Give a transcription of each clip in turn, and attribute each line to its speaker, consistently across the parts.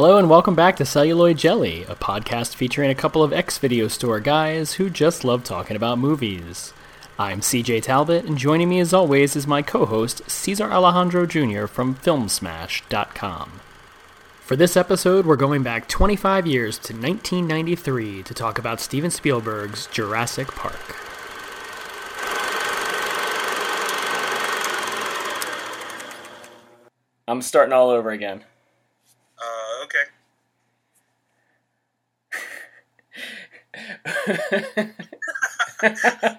Speaker 1: Hello and welcome back to Celluloid Jelly, a podcast featuring a couple of ex video store guys who just love talking about movies. I'm CJ Talbot, and joining me as always is my co host, Cesar Alejandro Jr. from Filmsmash.com. For this episode, we're going back 25 years to 1993 to talk about Steven Spielberg's Jurassic Park. I'm starting all over again.
Speaker 2: Uh, okay.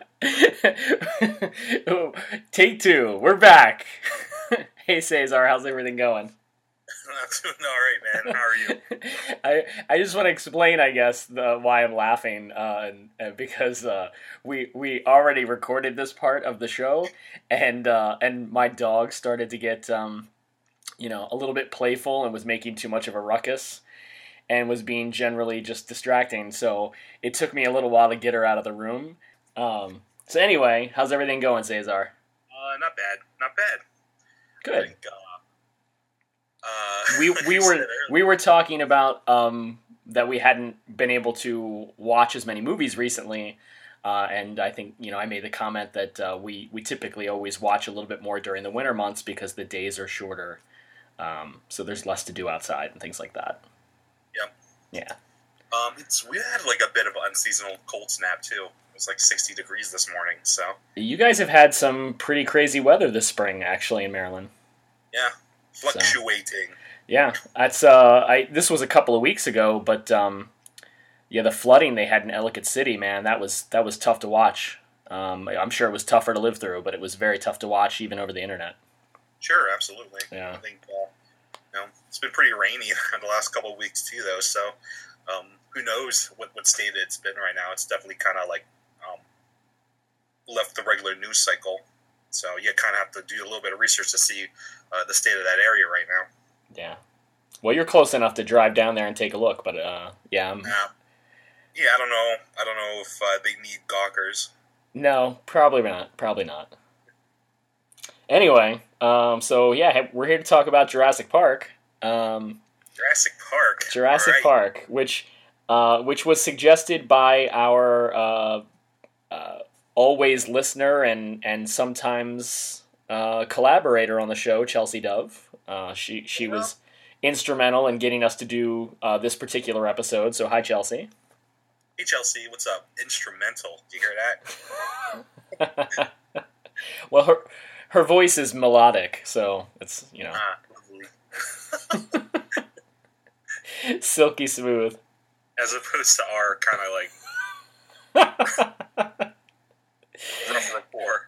Speaker 1: Take two. We're back. hey Cesar, how's everything going?
Speaker 2: That's doing all right, man. How are you?
Speaker 1: I I just want to explain, I guess, the, why I'm laughing, uh, and, because uh, we we already recorded this part of the show, and uh, and my dog started to get um, you know, a little bit playful and was making too much of a ruckus, and was being generally just distracting. So it took me a little while to get her out of the room. Um, so anyway, how's everything going, Cesar?
Speaker 2: Uh, not bad, not bad.
Speaker 1: Good.
Speaker 2: Think, uh, uh,
Speaker 1: we we were we were talking about um, that we hadn't been able to watch as many movies recently, uh, and I think you know I made the comment that uh, we we typically always watch a little bit more during the winter months because the days are shorter, um, so there's less to do outside and things like that.
Speaker 2: Yep.
Speaker 1: Yeah.
Speaker 2: Um, it's we had like a bit of unseasonal cold snap too. It was like 60 degrees this morning, so
Speaker 1: You guys have had some pretty crazy weather this spring, actually, in Maryland.
Speaker 2: yeah, fluctuating.
Speaker 1: Yeah, that's uh, I this was a couple of weeks ago, but um, yeah, the flooding they had in Ellicott City, man, that was that was tough to watch. Um, I'm sure it was tougher to live through, but it was very tough to watch even over the internet.
Speaker 2: Sure, absolutely.
Speaker 1: Yeah.
Speaker 2: I think uh, you know it's been pretty rainy in the last couple of weeks too, though. So um, who knows what what state it's been right now? It's definitely kind of like um, left the regular news cycle. So you kind of have to do a little bit of research to see uh, the state of that area right now.
Speaker 1: Yeah. Well, you're close enough to drive down there and take a look, but uh, yeah, I'm,
Speaker 2: Yeah, yeah. I don't know. I don't know if uh, they need gawkers.
Speaker 1: no, probably not. Probably not. Anyway, um, so yeah, we're here to talk about Jurassic Park. Um,
Speaker 2: Jurassic Park.
Speaker 1: Jurassic
Speaker 2: right.
Speaker 1: Park, which uh, which was suggested by our uh, uh, always listener and and sometimes uh, collaborator on the show, Chelsea Dove. Uh, she she was instrumental in getting us to do uh, this particular episode. So hi, Chelsea.
Speaker 2: Hey Chelsea, what's up? Instrumental. Do you hear that?
Speaker 1: well, her her voice is melodic, so it's you know
Speaker 2: lovely.
Speaker 1: Silky smooth.
Speaker 2: As opposed to our kind of like.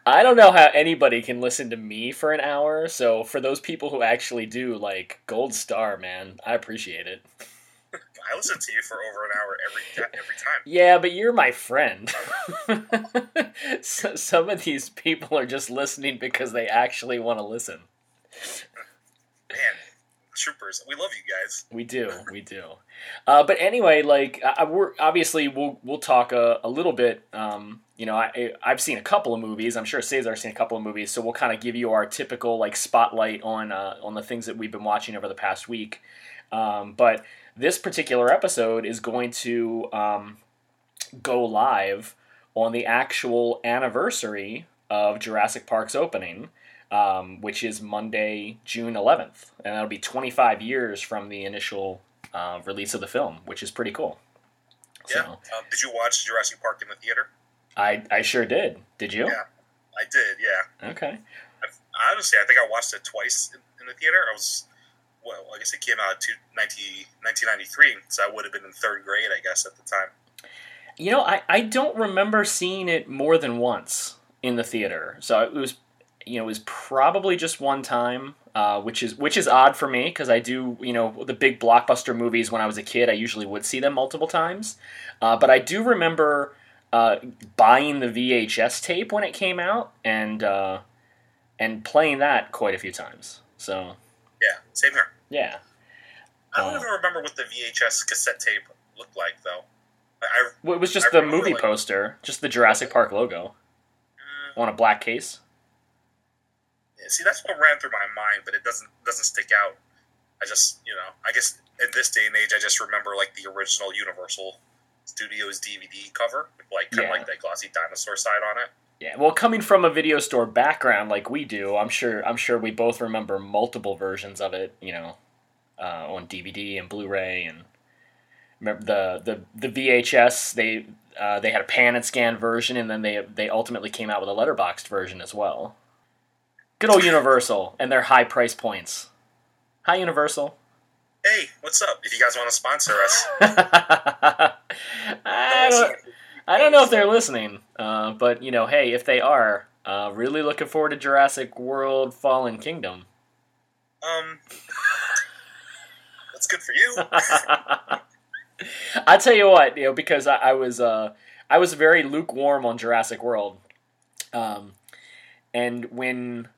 Speaker 1: I don't know how anybody can listen to me for an hour. So for those people who actually do, like gold star, man, I appreciate it.
Speaker 2: I listen to you for over an hour every every time.
Speaker 1: Yeah, but you're my friend. so, some of these people are just listening because they actually want to listen.
Speaker 2: Man, troopers, we love you guys.
Speaker 1: We do, we do. Uh, but anyway, like I, we're obviously we'll we'll talk a, a little bit. Um, you know, I I've seen a couple of movies. I'm sure Cesar's seen a couple of movies, so we'll kind of give you our typical like spotlight on uh, on the things that we've been watching over the past week. Um, but this particular episode is going to um, go live on the actual anniversary of Jurassic Park's opening, um, which is Monday, June 11th, and that'll be 25 years from the initial uh, release of the film, which is pretty cool.
Speaker 2: Yeah.
Speaker 1: So,
Speaker 2: Um, did you watch Jurassic Park in the theater?
Speaker 1: I I sure did. Did you?
Speaker 2: Yeah. I did. Yeah.
Speaker 1: Okay.
Speaker 2: I, honestly, I think I watched it twice in, in the theater. I was, well, I guess it came out in 19, 1993, so I would have been in third grade, I guess, at the time.
Speaker 1: You know, I, I don't remember seeing it more than once in the theater. So it was, you know, it was probably just one time, uh, which is which is odd for me because I do, you know, the big blockbuster movies when I was a kid, I usually would see them multiple times. Uh, but I do remember uh, buying the VHS tape when it came out and uh, and playing that quite a few times. So
Speaker 2: Yeah, same here.
Speaker 1: yeah,
Speaker 2: I don't
Speaker 1: Oh.
Speaker 2: even remember what the VHS cassette tape looked like, though. I,
Speaker 1: well, it was just
Speaker 2: I
Speaker 1: the movie
Speaker 2: like-
Speaker 1: poster, just the Jurassic Park logo
Speaker 2: uh,
Speaker 1: on a black case.
Speaker 2: See, that's what ran through my mind, but it doesn't doesn't stick out I just you know I guess in this day and age I just remember like the original Universal Studios DVD cover, like kind
Speaker 1: Yeah.
Speaker 2: of like that glossy dinosaur side on it.
Speaker 1: Yeah, well, coming from a video store background like we do, I'm sure I'm sure we both remember multiple versions of it. You know, uh, on DVD and Blu-ray, and remember the the the VHS. They uh, they had a pan and scan version, and then they they ultimately came out with a letterboxed version as well. Good old Universal and their high price points. Hi Universal.
Speaker 2: Hey, what's up? If you guys want to sponsor us,
Speaker 1: I don't, I don't know if they're listening, uh, but you know, hey, if they are, uh, really looking forward to Jurassic World: Fallen Kingdom.
Speaker 2: um, that's good for you.
Speaker 1: I tell you what, you know, because I, I was uh, I was very lukewarm on Jurassic World, um, and when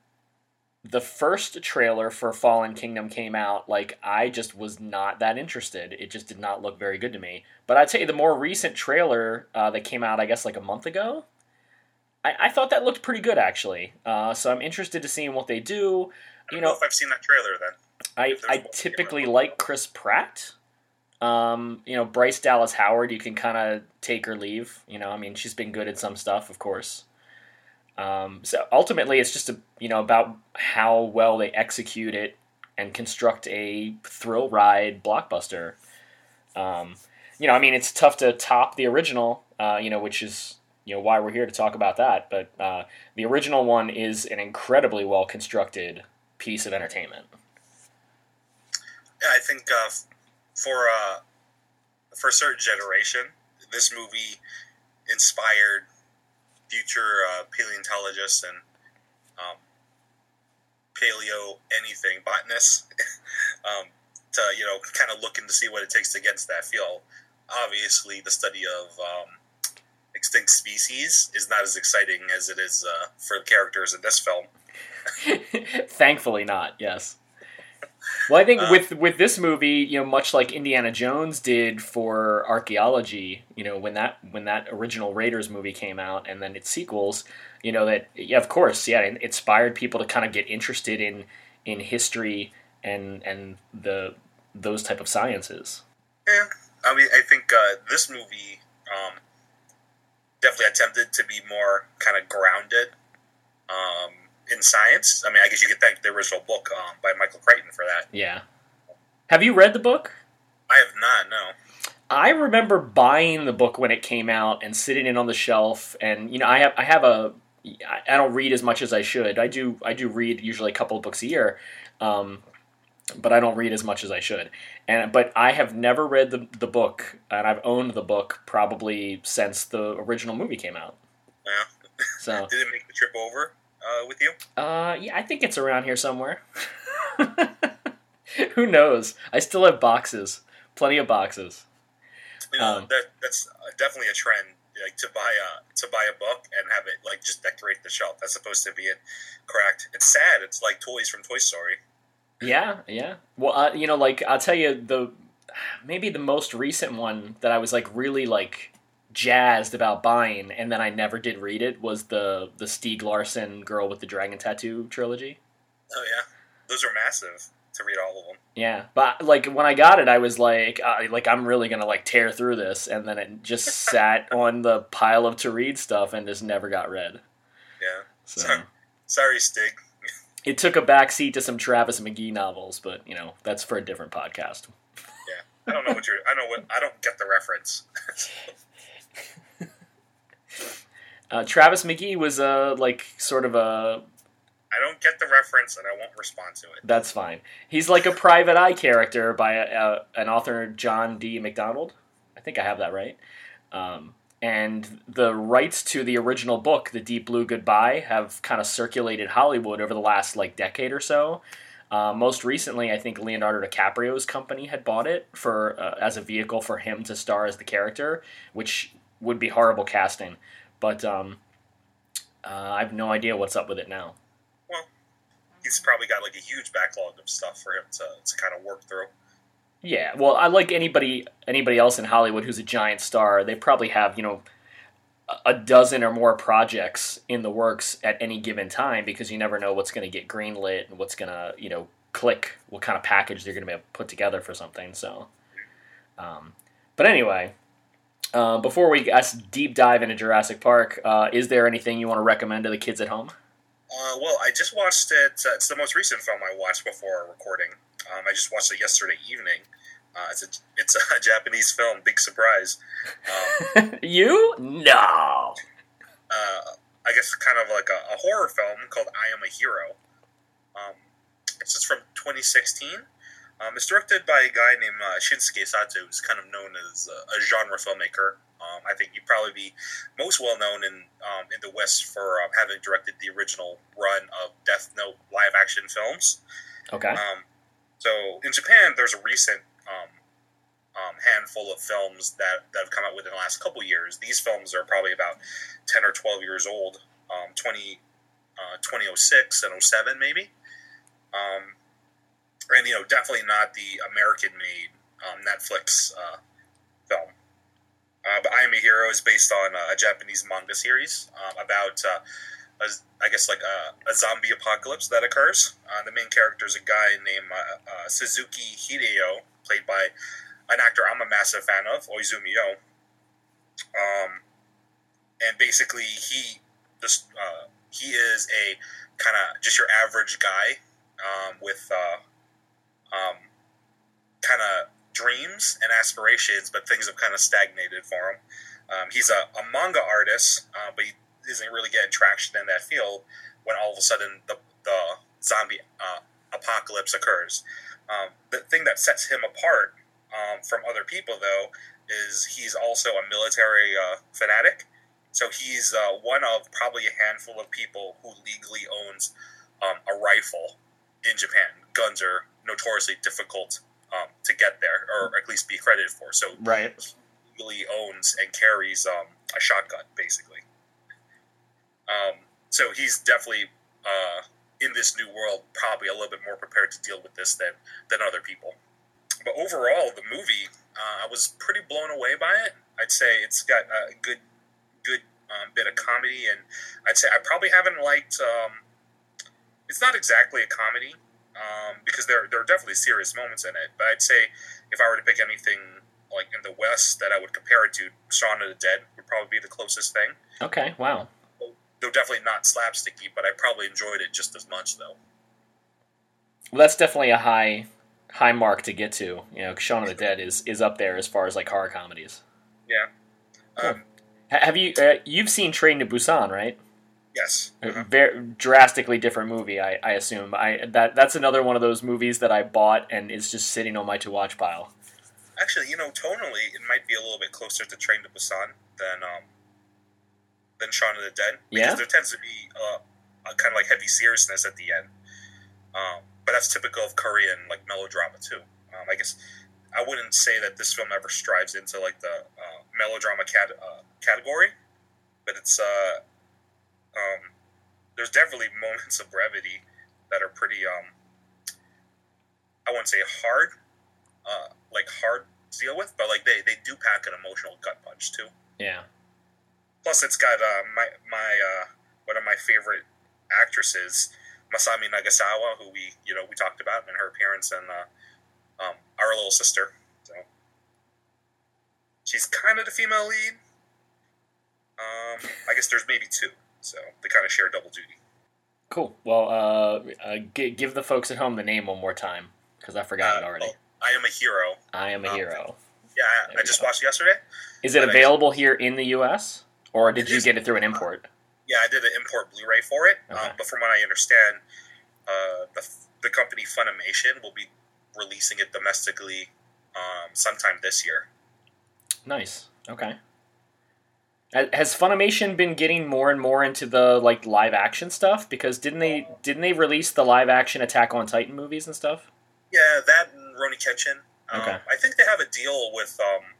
Speaker 1: the first trailer for Fallen Kingdom came out, like I just was not that interested. It just did not look very good to me. But I'd say the more recent trailer uh, that came out, I guess like a month ago, I, I thought that looked pretty good actually. Uh, so I'm interested to see what they do.
Speaker 2: I
Speaker 1: You
Speaker 2: don't know
Speaker 1: know,
Speaker 2: if I've seen that trailer then.
Speaker 1: I, I typically like Chris Pratt. Um, you know, Bryce Dallas Howard, you can kind of take or leave. You know, I mean, she's been good at some stuff, of course. Um, so ultimately, it's just a, you know about how well they execute it and construct a thrill ride blockbuster. Um, you know, I mean, it's tough to top the original. Uh, you know, which is you know why we're here to talk about that. But uh, the original one is an incredibly well constructed piece of entertainment.
Speaker 2: Yeah, I think uh, for uh, for a certain generation, this movie inspired future uh, paleontologists and um, paleo anything botanists um, to you know kind of looking to see what it takes to get into that field. Obviously, the study of um, extinct species is not as exciting as it is uh, for the characters in this film.
Speaker 1: Thankfully, not. Yes. Well, I think
Speaker 2: Uh,
Speaker 1: with with this movie, you know, much like Indiana Jones did for archaeology, you know, when that when that original Raiders movie came out, and then its sequels, you know, that yeah, of course, yeah, it inspired people to kind of get interested in in history and and the those type of sciences.
Speaker 2: Yeah, I mean, I think uh, this movie um, definitely attempted to be more kind of grounded um, in science. I mean, I guess you could thank the original book um, by Michael Crichton for that.
Speaker 1: Yeah. Have you read the book?
Speaker 2: I have not, no.
Speaker 1: I remember buying the book when it came out and sitting it on the shelf, and you know, I have I have a I don't read as much as I should. I do I do read usually a couple of books a year, um, but I don't read as much as I should. And but I have never read the the book, and I've owned the book probably since the original movie came out.
Speaker 2: Yeah.
Speaker 1: So
Speaker 2: Did it make the trip over uh, with you?
Speaker 1: uh, yeah, I think it's around here somewhere. Who knows? I still have boxes, plenty of boxes.
Speaker 2: You know,
Speaker 1: Um,
Speaker 2: that that's uh, definitely a trend. Like to buy a to buy a book and have it like just decorate the shelf as opposed to be it, cracked. It's sad. It's like toys from Toy Story.
Speaker 1: Yeah, yeah. Well, uh, you know, like I'll tell you the maybe the most recent one that I was like really like jazzed about buying, and then I never did read it was the the Stieg Larsson Girl with the Dragon Tattoo trilogy.
Speaker 2: Oh yeah, those are massive to read all of them.
Speaker 1: Yeah, but like when I got it, I was like, uh, like I'm really gonna like tear through this, and then it just sat on the pile of to read stuff and just never got read.
Speaker 2: Yeah.
Speaker 1: So
Speaker 2: Sorry. Sorry, Stieg.
Speaker 1: it took a backseat to some Travis McGee novels, but you know that's for a different podcast.
Speaker 2: Yeah, I don't know what you're. I don't know what. I don't get the reference.
Speaker 1: Uh, Travis McGee was a like sort of a
Speaker 2: I don't get the reference, and I won't respond to it.
Speaker 1: that's fine. He's like a private eye character by a, a, an author John D. MacDonald. I think I have that right. Um, and the rights to the original book, The Deep Blue Goodbye, have kind of circulated Hollywood over the last like decade or so. Uh, most recently, I think Leonardo DiCaprio's company had bought it for uh, as a vehicle for him to star as the character, which would be horrible casting. But um, uh, I have no idea what's up with it now.
Speaker 2: Well, he's probably got like a huge backlog of stuff for him to, to kind of work through.
Speaker 1: Yeah, well, I like anybody anybody else in Hollywood who's a giant star. They probably have you know a- dozen or more projects in the works at any given time because you never know what's going to get greenlit and what's going to you know click what kind of package they're going to be put together for something. So, um, but anyway, uh, before we us deep dive into Jurassic Park, uh, is there anything you want to recommend to the kids at home?
Speaker 2: Uh, well, I just watched it. Uh, it's the most recent film I watched before recording. Um, I just watched it yesterday evening. Uh, it's a it's a Japanese film. Big surprise.
Speaker 1: Um, you no.
Speaker 2: Uh, I guess kind of like a, a, horror film called I Am a Hero. Um, it's just from 2016. Um, it's directed by a guy named uh, Shinsuke Sato, who's kind of known as a genre filmmaker. Um, I think he'd probably be most well known in um, in the West for um, having directed the original run of Death Note live action films.
Speaker 1: Okay.
Speaker 2: Um, so in Japan, there's a recent um, um, handful of films that, that have come out within the last couple years. These films are probably about 10 or 12 years old, 20, uh, 2006 and 07 maybe. And, you know, definitely not the American-made Netflix uh, film. Uh, but I Am a Hero is based on uh, a Japanese manga series um, about, uh, a, I guess, like a, a, zombie apocalypse that occurs. Uh, the main character is a guy named uh, uh, Suzuki Hideo, played by an actor I'm a massive fan of, Oizumi Yo. Um, and basically, he just he is a kind of just your average guy um, with um, kind of dreams and aspirations, but things have kind of stagnated for him. Um, he's a, a, manga artist, uh, but he isn't really getting traction in that field when all of a sudden the, the zombie uh, apocalypse occurs. Um, the thing that sets him apart um, from other people, though, is he's also a military uh, fanatic. So he's uh, one of probably a handful of people who legally owns um, a rifle in Japan. Guns are notoriously difficult um, to get there, or at least be credited for. So
Speaker 1: right.
Speaker 2: legally owns and carries um, a shotgun, basically. Um, so he's definitely uh, in this new world, probably a little bit more prepared to deal with this than than other people. But overall, the movie, uh, I was pretty blown away by it. I'd say it's got a good good um, bit of comedy, and I'd say I probably haven't liked. Um, it's not exactly a comedy um, because there there are definitely serious moments in it. But I'd say if I were to pick anything like in the West that I would compare it to, Shaun of the Dead would probably be the closest thing.
Speaker 1: Okay, wow.
Speaker 2: Though definitely not slapsticky, but I probably enjoyed it just as much though.
Speaker 1: Well, that's definitely a high high mark to get to. You know, Shaun of the Dead is is up there as far as like horror comedies.
Speaker 2: Yeah.
Speaker 1: Cool. Um, Have you uh, you've seen Train to Busan, right?
Speaker 2: Yes.
Speaker 1: Very drastically different movie, I, I assume. I that that's another one of those movies that I bought and is just sitting on my to watch pile.
Speaker 2: Actually, you know, tonally, it might be a little bit closer to Train to Busan than um than Shaun of the Dead because
Speaker 1: yeah?
Speaker 2: there tends to be uh, a kind of like heavy seriousness at the end. Um, but that's typical of Korean like melodrama too. Um, I guess I wouldn't say that this film ever strives into like the uh, melodrama cat- uh, category, but it's uh, um, there's definitely moments of brevity that are pretty um, I wouldn't say hard, uh, like hard to deal with, but like they, they do pack an emotional gut punch too.
Speaker 1: Yeah.
Speaker 2: Plus, it's got uh, my my uh, one of my favorite actresses, Masami Nagasawa, who we you know we talked about in her appearance in uh, um, Our Little Sister. So she's kind of the female lead. Um, I guess there's maybe two. So they kind of share double duty.
Speaker 1: Cool. Well, uh, uh, g- give the folks at home the name one more time because I forgot uh, it already.
Speaker 2: I am a hero.
Speaker 1: I am a um, hero.
Speaker 2: Yeah, I, I just go. watched yesterday.
Speaker 1: Is it available just, here in the U.S. or did you is, get it through an import?
Speaker 2: yeah, I did an import Blu-ray for it. Okay. Um, but from what I understand, uh, the the company Funimation will be releasing it domestically um, sometime this year.
Speaker 1: Nice. Okay. Has Funimation been getting more and more into the like live action stuff? Because didn't they didn't they release the live action Attack on Titan movies and stuff?
Speaker 2: Yeah, that and Kenshin. Um,
Speaker 1: okay.
Speaker 2: I think they have a deal with um,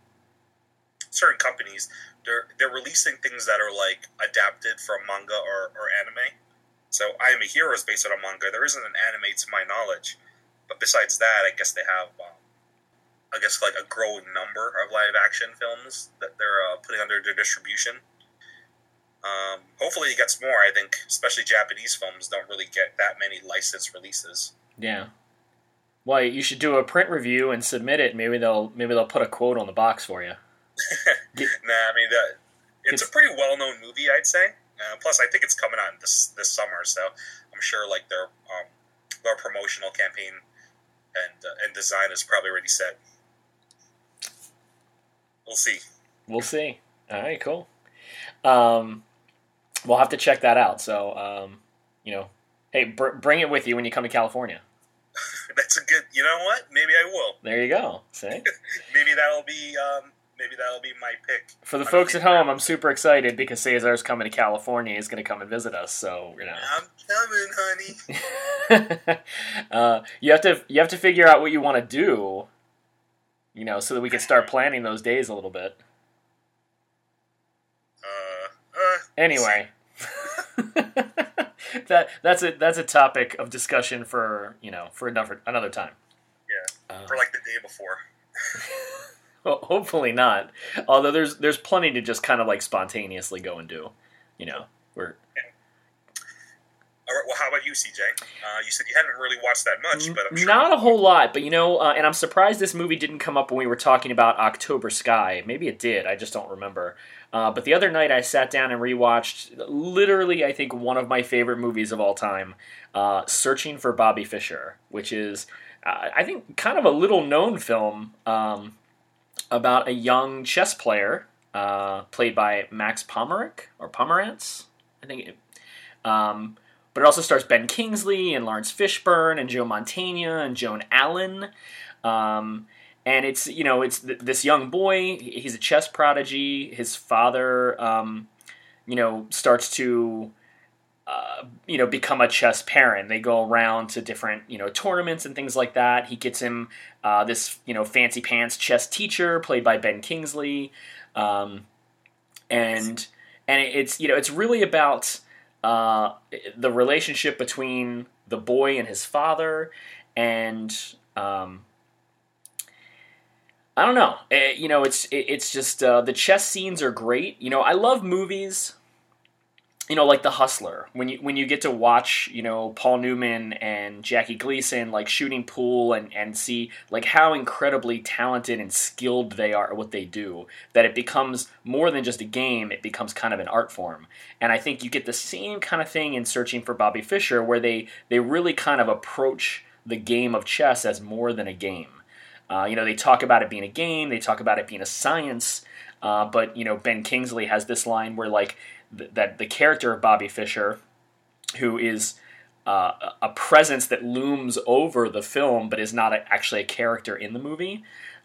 Speaker 2: certain companies. They're they're releasing things that are like adapted from manga or, or anime. So I Am a Hero is based on a manga. There isn't an anime to my knowledge, but besides that, I guess they have um, I guess like a growing number of live action films that they're uh, putting under their distribution. Um, hopefully, it gets more. I think, especially Japanese films, don't really get that many licensed releases.
Speaker 1: Yeah, Well, you should do a print review and submit it. Maybe they'll maybe they'll put a quote on the box for you.
Speaker 2: nah, I mean that it's, it's a pretty well known movie, I'd say. Uh, plus, I think it's coming on this this summer, so I'm sure like their um, their promotional campaign and uh, and design is probably already set. We'll see.
Speaker 1: We'll see. All right, cool. Um, we'll have to check that out. So, um, you know, hey, br- bring it with you when you come to California.
Speaker 2: That's a good. You know what? Maybe I will.
Speaker 1: There you go. See.
Speaker 2: maybe that'll be um, maybe that'll be my pick.
Speaker 1: For the folks at home, I'm super excited because Cesar's coming to California. He's going to come and visit us. So you know,
Speaker 2: I'm coming,
Speaker 1: honey. uh, you have to you have to figure out what you want to do. You know, so that we can start planning those days a little bit.
Speaker 2: Uh, uh,
Speaker 1: anyway. that that's a that's a topic of discussion for you know for another another time.
Speaker 2: Yeah, uh, for like the day before.
Speaker 1: Well, hopefully not. Although there's there's plenty to just kind of like spontaneously go and do. You know, we're.
Speaker 2: Yeah. All right. Well, how about you, CJ? Uh, you said you haven't really watched that much, but I'm sure
Speaker 1: not a whole lot. But you know, uh, and I'm surprised this movie didn't come up when we were talking about October Sky. Maybe it did. I just don't remember. Uh, but the other night, I sat down and rewatched literally, I think, one of my favorite movies of all time, uh, "Searching for Bobby Fischer," which is, uh, I think, kind of a little known film. Um, about a young chess player uh, played by Max Pomerick or Pomerantz, I think. It, um, but it also stars Ben Kingsley and Laurence Fishburne and Joe Mantegna and Joan Allen. Um, and it's you know it's th- this young boy. He's a chess prodigy. His father, um, you know, starts to uh, you know, become a chess parent. They go around to different, you know, tournaments and things like that. He gets him uh, this, you know, fancy pants chess teacher played by Ben Kingsley, um, and and it's you know it's really about uh, the relationship between the boy and his father, and um, I don't know. It, eh, you know, it's it, it's just uh, the chess scenes are great. You know, I love movies you know, like The Hustler, when you when you get to watch, you know, Paul Newman and Jackie Gleason like shooting pool and and see like how incredibly talented and skilled they are at what they do, that it becomes more than just a game, it becomes kind of an art form. And I think you get the same kind of thing in Searching for Bobby Fischer, where they they really kind of approach the game of chess as more than a game. Uh, you know, they talk about it being a game, they talk about it being a science, uh, but you know, Ben Kingsley has this line where like that the character of Bobby Fischer, who is uh, a presence that looms over the film, but is not a, actually a character in the movie.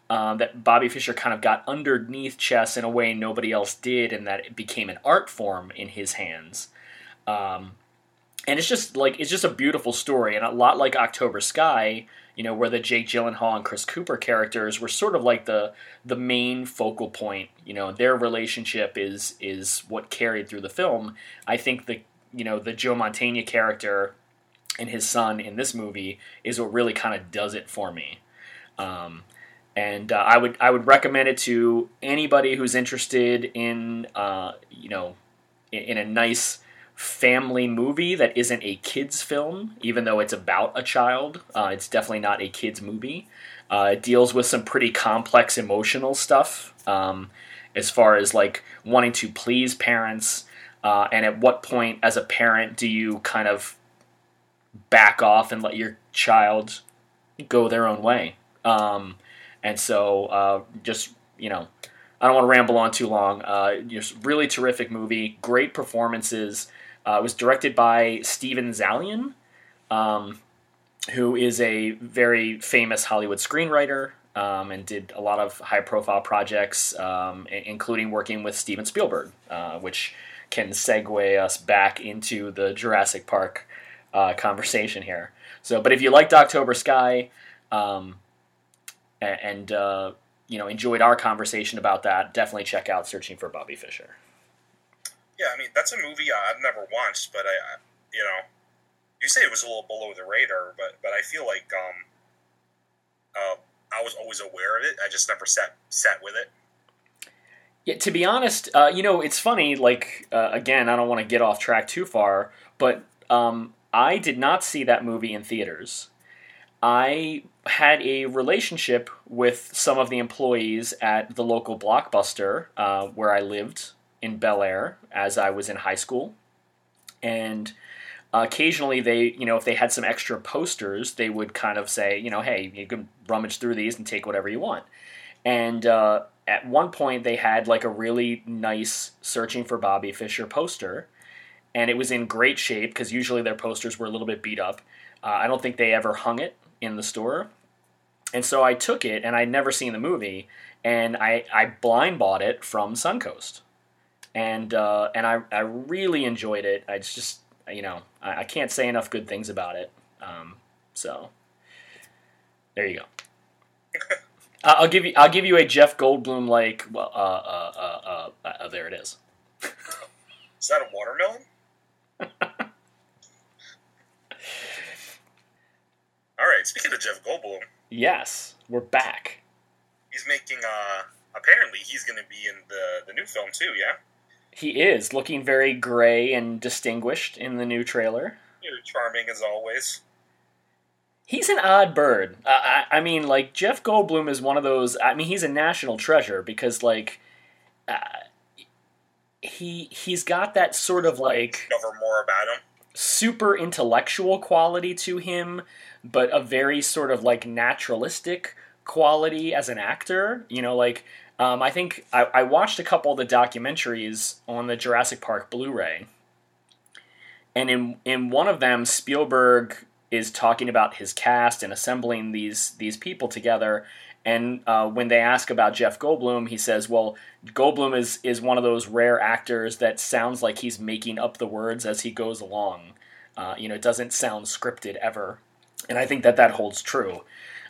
Speaker 1: Um, that Bobby Fischer kind of got underneath chess in a way nobody else did, and that it became an art form in his hands. Um, and it's just like it's just a beautiful story, and a lot like October Sky you know, where the Jake Gyllenhaal and Chris Cooper characters were sort of like the the main focal point. You know, their relationship is is what carried through the film. I think the you know the Joe Mantegna character and his son in this movie is what really kind of does it for me. Um, and uh, I would I would recommend it to anybody who's interested in uh, you know in, in a nice family movie that isn't a kids film, even though it's about a child. Uh, it's definitely not a kids movie. Uh, it deals with some pretty complex emotional stuff um, as far as like wanting to please parents, uh, and at what point as a parent do you kind of back off and let your child go their own way? Um, and so, uh, just you know, I don't want to ramble on too long. Uh, just really terrific movie, great performances. Uh, it was directed by Steven Zaillian, um, who is a very famous Hollywood screenwriter um, and did a lot of high profile projects, um, including working with Steven Spielberg, uh, which can segue us back into the Jurassic Park uh, conversation here. So, but if you liked October Sky um, and, uh, you know enjoyed our conversation about that, definitely check out Searching for Bobby Fischer.
Speaker 2: Yeah, I mean that's a movie I've never watched, but I, you know, you say it was a little below the radar, but but I feel like um, uh, I was always aware of it. I just never sat sat with it.
Speaker 1: Yeah, to be honest, uh, you know, it's funny. Like uh, again, I don't want to get off track too far, but um, I did not see that movie in theaters. I had a relationship with some of the employees at the local blockbuster uh, where I lived in Bel Air as I was in high school, and occasionally they, you know, if they had some extra posters, they would kind of say, you know, hey, you can rummage through these and take whatever you want. And uh, at one point, they had like a really nice searching for Bobby Fischer poster, and it was in great shape because usually their posters were a little bit beat up. Uh, I don't think they ever hung it in the store. And so I took it, and I'd never seen the movie, and I, I blind bought it from Suncoast. And uh, and I, I really enjoyed it. I just you know I, I can't say enough good things about it. Um, so there you go. I'll give you I'll give you a Jeff Goldblum like well uh uh uh, uh, uh there it is.
Speaker 2: Is that a watermelon? All right. Speaking of Jeff Goldblum,
Speaker 1: Yes, we're back.
Speaker 2: he's making. uh Apparently, he's going to be in the the new film too. Yeah.
Speaker 1: He is looking very gray and distinguished in the new trailer.
Speaker 2: You're charming as always.
Speaker 1: He's an odd bird. Uh, I, I mean, like Jeff Goldblum is one of those. I mean, he's a national treasure because, like, uh, he he's got that sort of like
Speaker 2: more about him.
Speaker 1: super intellectual quality to him, but a very sort of like naturalistic quality as an actor. You know, like um, I think I, I watched a couple of the documentaries on the Jurassic Park Blu-ray, and in in one of them, Spielberg is talking about his cast and assembling these these people together. And uh, when they ask about Jeff Goldblum, he says, "Well, Goldblum is is one of those rare actors that sounds like he's making up the words as he goes along. Uh, you know, it doesn't sound scripted ever." And I think that that holds true.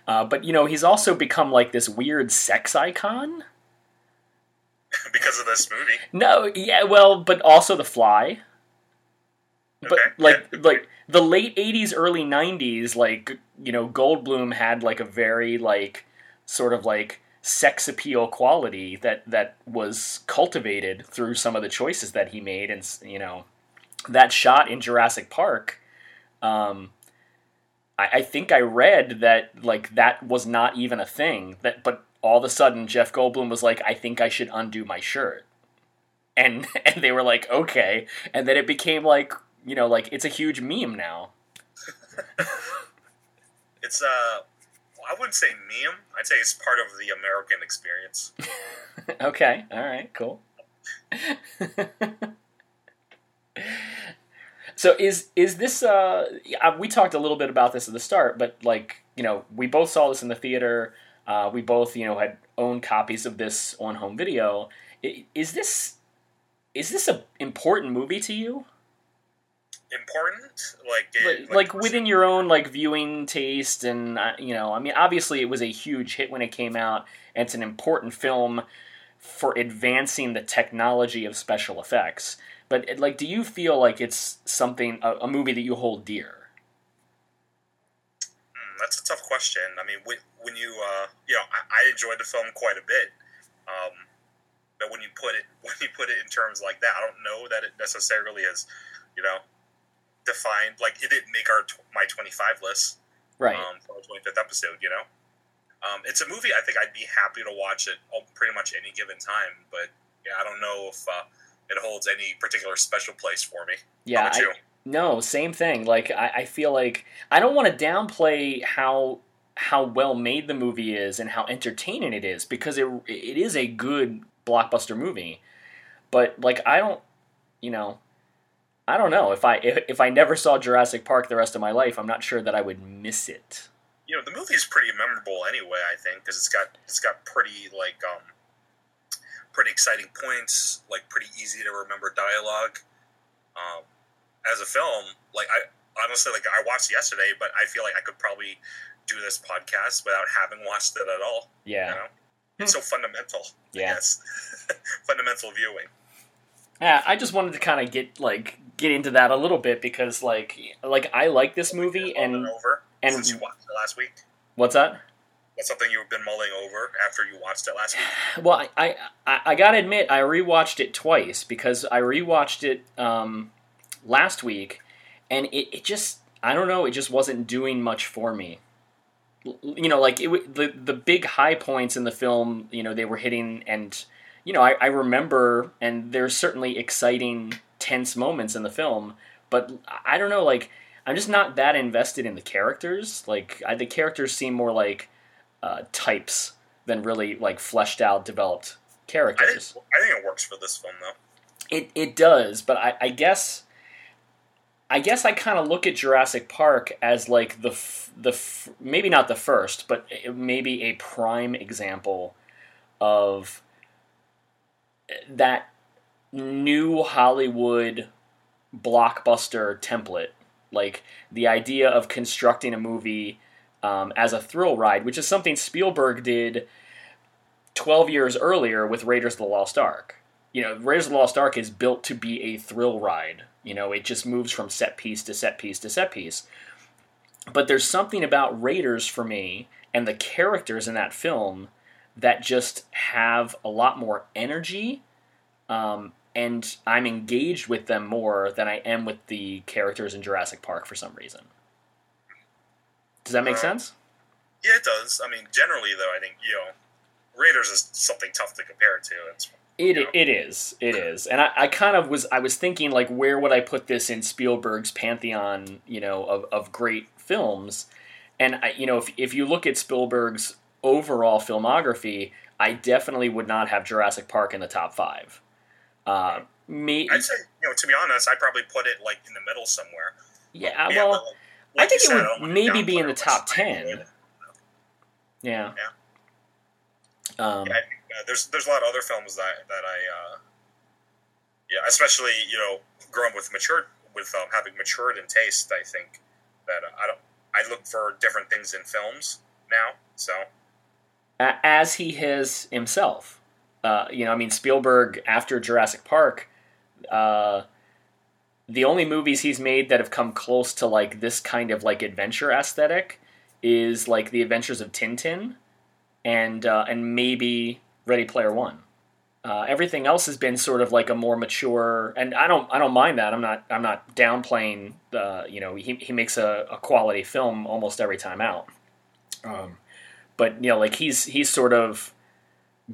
Speaker 1: Uh, but you know, he's also become like this weird sex icon.
Speaker 2: because of this movie.
Speaker 1: No, yeah, well, but also The Fly. But
Speaker 2: Okay,
Speaker 1: like
Speaker 2: yeah.
Speaker 1: like the late '80s, early '90s, like you know, Goldblum had like a very like sort of like sex appeal quality that that was cultivated through some of the choices that he made, and you know, that shot in Jurassic Park. Um, I, I think I read that like that was not even a thing. That but all of a sudden Jeff Goldblum was like, I think I should undo my shirt. And and they were like okay. And then it became like you know like it's a huge meme now.
Speaker 2: It's uh, I wouldn't say meme. I'd say it's part of the American experience.
Speaker 1: okay all right cool. So is is this uh we talked a little bit about this at the start but like you know we both saw this in the theater uh, we both you know had owned copies of this on home video. Is this is this a important movie to you?
Speaker 2: Important, like it,
Speaker 1: like, like within your own like viewing taste and uh, you know i mean obviously it was a huge hit when it came out. And it's an important film for advancing the technology of special effects. But it- like do you feel like it's something a, a movie that you hold dear?
Speaker 2: Mm, that's a tough question. I mean, when, when you uh, you know, I, I enjoyed the film quite a bit, um, but when you put it when you put it in terms like that, I don't know that it necessarily is, you know, defined. Like it didn't make our my twenty five list
Speaker 1: right
Speaker 2: um, for our twenty fifth episode. You know, um, it's a movie I think I'd be happy to watch it pretty much any given time. But yeah, I don't know if uh, it holds any particular special place for me.
Speaker 1: yeah I, no same thing like I, I feel like i don't want to downplay how how well made the movie is and how entertaining it is because it it is a good blockbuster movie. But like i don't you know i don't know. If i if, if i never saw jurassic park the rest of my life i'm not sure that i would miss it.
Speaker 2: You know the movie is pretty memorable anyway i think because it's got it's got pretty like um pretty exciting points like pretty easy to remember dialogue. Um as a film like i honestly like i watched yesterday but i feel like i could probably do this podcast without having watched it at all you
Speaker 1: yeah.
Speaker 2: know? It's so fundamental
Speaker 1: Yeah.
Speaker 2: yes fundamental viewing.
Speaker 1: Yeah i just wanted to kind of get like get into that a little bit because like like i like this movie and
Speaker 2: over
Speaker 1: and-
Speaker 2: since you watched it last week?
Speaker 1: What's that?
Speaker 2: That's something you've been mulling over after you watched it last week?
Speaker 1: Well, I, I I gotta admit, I rewatched it twice because I rewatched it um, last week, and it, it just I don't know, it just wasn't doing much for me. You know, like it, the the big high points in the film, you know, they were hitting, and you know, I, I remember, and there's certainly exciting, tense moments in the film, but I don't know, like I'm just not that invested in the characters. Like I, the characters seem more like uh, types than really like fleshed out, developed characters.
Speaker 2: I think, I think it works for this film though.
Speaker 1: It it does, but I, I guess I guess I kind of look at Jurassic Park as like the f- the f- maybe not the first, but maybe a prime example of that new Hollywood blockbuster template, like the idea of constructing a movie um, as a thrill ride, which is something Spielberg did 12 years earlier with Raiders of the Lost Ark. You know, Raiders of the Lost Ark is built to be a thrill ride. You know, it just moves from set piece to set piece to set piece. But there's something about Raiders for me and the characters in that film that just have a lot more energy um, and I'm engaged with them more than I am with the characters in Jurassic Park for some reason. Does that make uh, sense?
Speaker 2: Yeah, it does. I mean, generally, though, I think you know, Raiders is something tough to compare to. It's
Speaker 1: it, know. it is it is, and I, I kind of was I was thinking like where would I put this in Spielberg's pantheon, you know, of, of great films, and I, you know if if you look at Spielberg's overall filmography, I definitely would not have Jurassic Park in the top five. Uh, me,
Speaker 2: I'd say, you know, to be honest, I'd probably put it like in the middle somewhere.
Speaker 1: Yeah, yeah well, like I think it would maybe be in the top ten. Yeah.
Speaker 2: Yeah. Um, yeah, uh, there's there's a lot of other films that that I, uh, yeah, especially you know, growing with matured with um, having matured in taste. I think that I don't. I look for different things in films now. So,
Speaker 1: as he has himself. Uh, you know, I mean, Spielberg after Jurassic Park, uh, the only movies he's made that have come close to like this kind of like adventure aesthetic is like the Adventures of Tintin, and uh, and maybe Ready Player One. Uh, everything else has been sort of like a more mature, and I don't I don't mind that. I'm not I'm not downplaying the you know he he makes a, a quality film almost every time out. Um, but you know like he's he's sort of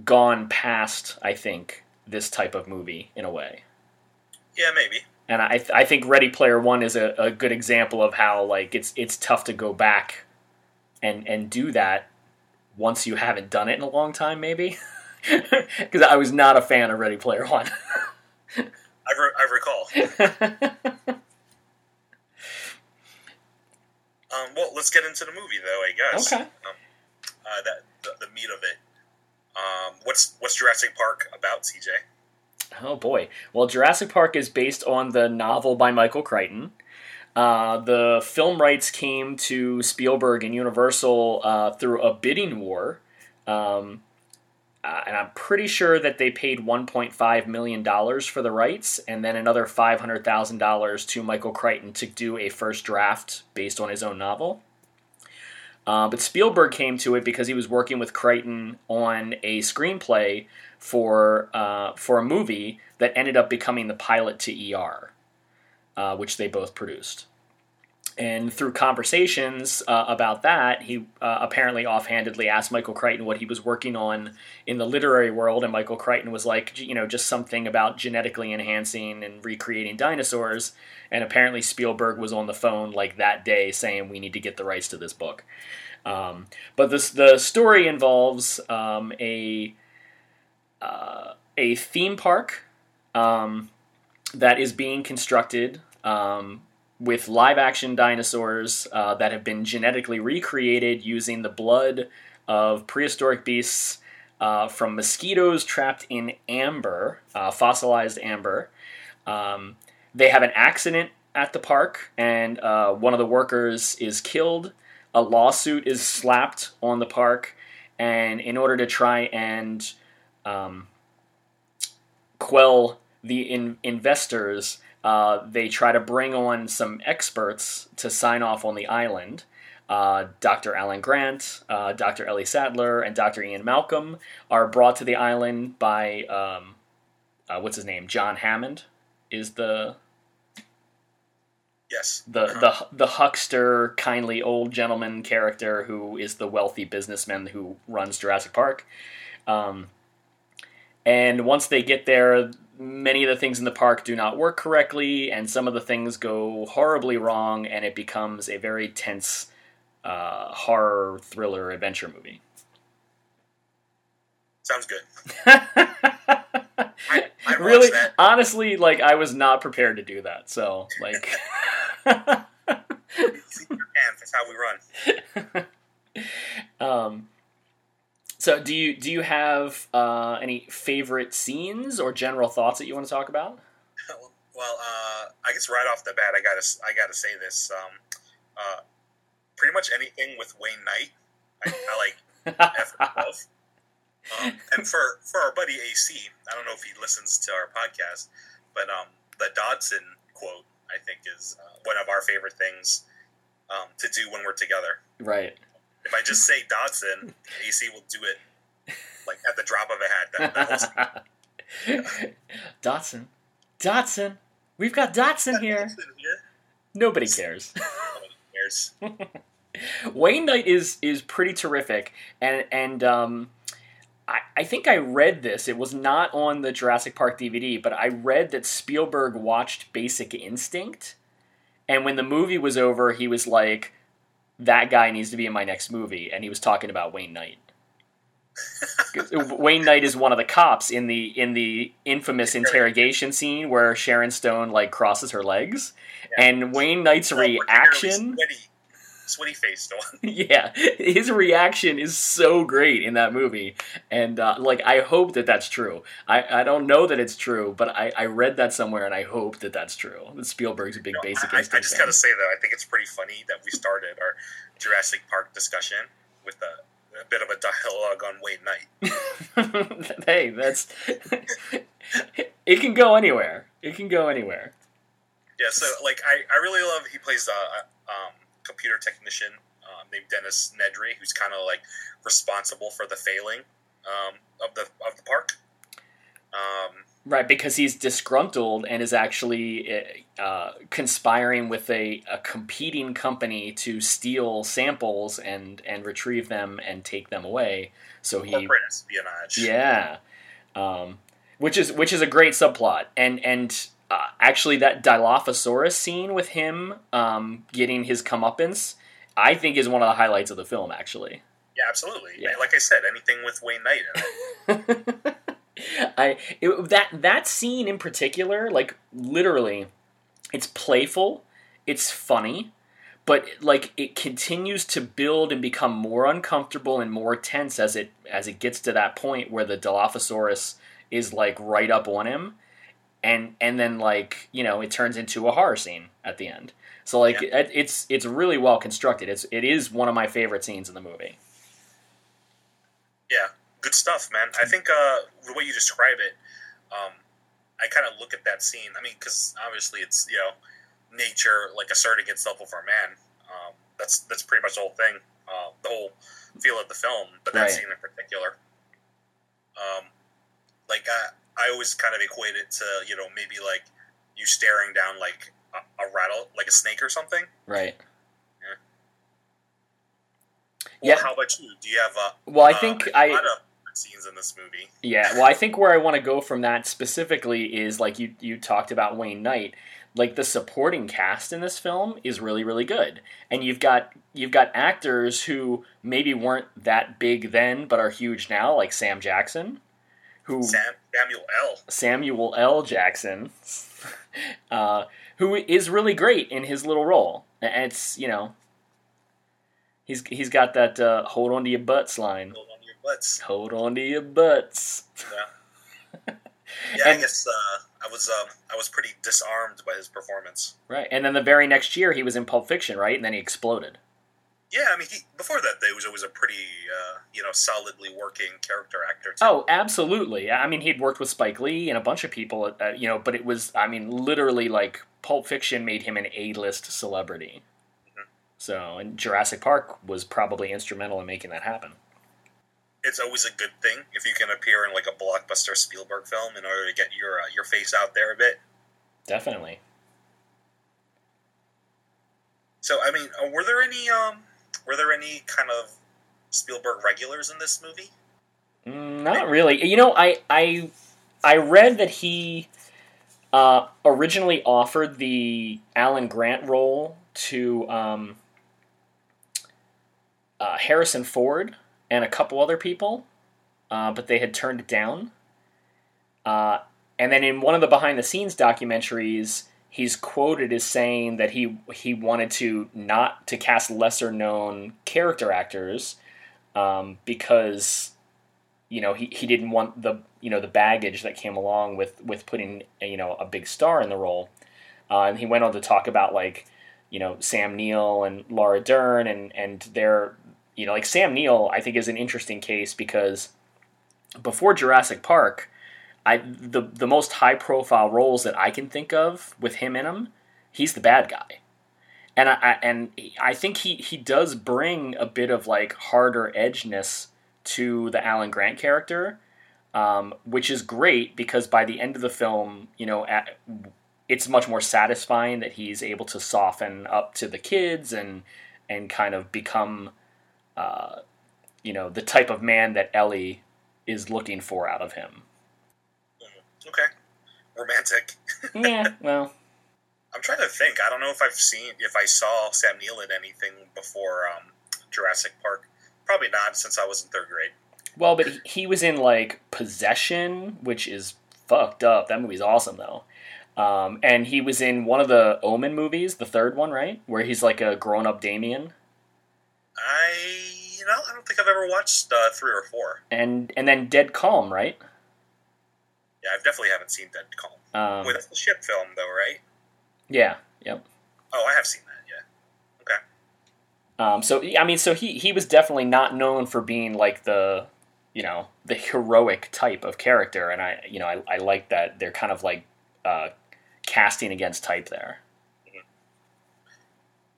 Speaker 1: gone past, I think, this type of movie in a way.
Speaker 2: Yeah, maybe.
Speaker 1: And I, th- I think Ready Player One is a, a good example of how like it's it's tough to go back and and do that once you haven't done it in a long time, maybe. Because I was not a fan of Ready Player One.
Speaker 2: I, re- I recall. um, well, let's get into the movie, though. I guess.
Speaker 1: Okay. Um,
Speaker 2: uh, that the, the meat of it. Um, what's what's Jurassic Park about, CJ?
Speaker 1: Oh boy! Well, Jurassic Park is based on the novel by Michael Crichton. Uh, the film rights came to Spielberg and Universal uh, through a bidding war, um, uh, and I'm pretty sure that they paid 1.5 million dollars for the rights, and then another 500 thousand dollars to Michael Crichton to do a first draft based on his own novel. Uh, but Spielberg came to it because he was working with Crichton on a screenplay for uh, for a movie that ended up becoming the pilot to ER, uh, which they both produced. And through conversations uh, about that, he uh, apparently offhandedly asked Michael Crichton what he was working on in the literary world, and Michael Crichton was like, you know, just something about genetically enhancing and recreating dinosaurs. And apparently Spielberg was on the phone like that day saying, "We need to get the rights to this book." Um, but this the story involves um, a uh, a theme park um, that is being constructed um, with live action dinosaurs uh, that have been genetically recreated using the blood of prehistoric beasts uh, from mosquitoes trapped in amber, uh, fossilized amber. Um, they have an accident at the park, and uh, one of the workers is killed. A lawsuit is slapped on the park, and in order to try and um, quell the in- investors, uh, they try to bring on some experts to sign off on the island. Uh, Dr. Alan Grant, uh, Dr. Ellie Sattler, and Dr. Ian Malcolm are brought to the island by um, uh, what's his name? John Hammond is the
Speaker 2: Yes.
Speaker 1: The the the huckster, kindly old gentleman character who is the wealthy businessman who runs Jurassic Park. Um, and once they get there, many of the things in the park do not work correctly, and some of the things go horribly wrong, and it becomes a very tense uh, horror thriller adventure movie.
Speaker 2: Sounds good. I, I
Speaker 1: really, honestly, like I was not prepared to do that. So, like,
Speaker 2: That's how we run.
Speaker 1: um, so do you do you have uh, any favorite scenes or general thoughts that you want to talk about?
Speaker 2: Well, uh, I guess right off the bat, I gotta I gotta say this. Um, uh, pretty much anything with Wayne Knight, I, I like. Love. Um, and for for our buddy AC, I don't know if he listens to our podcast, but um, the Dodgson quote I think is uh, one of our favorite things um, to do when we're together.
Speaker 1: Right.
Speaker 2: If I just say Dodgson, AC will do it like at the drop of a hat. That, that
Speaker 1: Dodgson, Dodgson, we've got Dodgson here.
Speaker 2: here.
Speaker 1: Nobody cares.
Speaker 2: Nobody cares.
Speaker 1: Wayne Knight is is pretty terrific, and and um, I, I think I read this. It was not on the Jurassic Park DVD, but I read that Spielberg watched Basic Instinct, and when the movie was over, he was like, "That guy needs to be in my next movie," and he was talking about Wayne Knight. Wayne Knight is one of the cops in the in the infamous interrogation scene where Sharon Stone like crosses her legs,
Speaker 2: Yeah.
Speaker 1: and Wayne Knight's
Speaker 2: Oh,
Speaker 1: reaction.
Speaker 2: Sweaty, sweaty faced one.
Speaker 1: yeah, his reaction is so great in that movie, and uh, like I hope that that's true. I, I don't know that it's true, but I, I read that somewhere, and I hope that that's true. That Spielberg's a big
Speaker 2: No,
Speaker 1: Basic
Speaker 2: I, I just
Speaker 1: fan.
Speaker 2: gotta say though, I think it's pretty funny that we started our Jurassic Park discussion with a, a bit of a dialogue on Wayne Knight.
Speaker 1: hey, that's it can go anywhere. It can go anywhere.
Speaker 2: Yeah, so like I, I really love he plays a, a um, computer technician um, named Dennis Nedry, who's kind of like responsible for the failing um, of the of the park. Um,
Speaker 1: Right, because he's disgruntled and is actually uh, conspiring with a, a competing company to steal samples and, and retrieve them and take them away. So he,
Speaker 2: corporate espionage.
Speaker 1: yeah, um, which is which is a great subplot. And and uh, actually, that Dilophosaurus scene with him um, getting his comeuppance, I think, is one of the highlights of the film. Actually,
Speaker 2: Yeah, absolutely.
Speaker 1: Yeah.
Speaker 2: Like I said, anything with Wayne Knight in it.
Speaker 1: I it, that that scene in particular, like literally, it's playful, it's funny, but like it continues to build and become more uncomfortable and more tense as it as it gets to that point where the Dilophosaurus is like right up on him, and and then like you know it turns into a horror scene at the end. So like it, it's it's really well constructed. It's it is one of my favorite scenes in the movie.
Speaker 2: Yeah, good stuff, man. I think uh, the way you describe it, um, I kind of look at that scene. I mean, because obviously it's you know nature like asserting itself over man. Um, that's that's pretty much the whole thing, uh, the whole feel of the film. But that
Speaker 1: Right.
Speaker 2: scene in particular, um, like I, I always kind of equate it to you know maybe like you staring down like a, a rattle, like a snake or something.
Speaker 1: Right.
Speaker 2: Well,
Speaker 1: Yeah.
Speaker 2: how about you? Do you have a?
Speaker 1: Well, I
Speaker 2: uh,
Speaker 1: think I
Speaker 2: scenes in this movie.
Speaker 1: Yeah, well, I think where I want to go from that specifically is like you you talked about Wayne Knight. Like the supporting cast in this film is really really good, and you've got you've got actors who maybe weren't that big then but are huge now, like Sam Jackson, who
Speaker 2: Sam, Samuel L.
Speaker 1: Samuel L. Jackson, uh, who is really great in his little role. And it's you know, he's he's got that uh, hold on to your butts line.
Speaker 2: Hold on to your butts.
Speaker 1: Hold on to your butts.
Speaker 2: Yeah, yeah. I guess uh, I was um, I was pretty disarmed by his performance.
Speaker 1: Right, and then the very next year he was in Pulp Fiction, right? And then he exploded.
Speaker 2: Yeah, I mean, he, before that, he was always a pretty uh, you know solidly working character actor. Too.
Speaker 1: Oh, absolutely. I mean, he'd worked with Spike Lee and a bunch of people, uh, you know. But it was, I mean, literally like Pulp Fiction made him an A-list celebrity.
Speaker 2: Mhm.
Speaker 1: So, and Jurassic Park was probably instrumental in making that happen.
Speaker 2: It's always a good thing if you can appear in like a blockbuster Spielberg film in order to get your uh, your face out there a bit.
Speaker 1: Definitely.
Speaker 2: So I mean, uh, were there any um, were there any kind of Spielberg regulars in this movie?
Speaker 1: Mm, not really. You know, I I I read that he uh, originally offered the Alan Grant role to um, uh, Harrison Ford and a couple other people, uh, but they had turned it down. Uh, and then in one of the behind the scenes documentaries, he's quoted as saying that he he wanted to not to cast lesser known character actors um, because you know he, he didn't want the you know the baggage that came along with with putting you know a big star in the role. Uh, and he went on to talk about like you know Sam Neill and Laura Dern and and their you know like Sam Neill I think is an interesting case because before Jurassic Park I the the most high profile roles that I can think of with him in them he's the bad guy and I, I and I think he he does bring a bit of like harder edgeness to the Alan Grant character, um, which is great because by the end of the film, you know, at, it's much more satisfying that he's able to soften up to the kids and and kind of become, uh, you know, the type of man that Ellie is looking for out of him.
Speaker 2: Okay, romantic.
Speaker 1: yeah, well.
Speaker 2: I'm trying to think. I don't know if I've seen if I saw Sam Neill in anything before um, Jurassic Park. Probably not, since I was in third grade.
Speaker 1: Well, but he was in like Possession, which is fucked up. That movie's awesome though. Um, and he was in one of the Omen movies, the third one, right, where he's like a grown-up Damien.
Speaker 2: I, you know, I don't think I've ever watched uh, three or four.
Speaker 1: And and then Dead Calm, right?
Speaker 2: Yeah, I definitely haven't seen Dead Calm. Um, With the ship film, though, right?
Speaker 1: Yeah. Yep.
Speaker 2: Oh, I have seen that. Yeah. Okay.
Speaker 1: Um, so I mean, so he he was definitely not known for being like the you know the heroic type of character, and I you know I, I like that they're kind of like uh, casting against type there.
Speaker 2: Mm-hmm.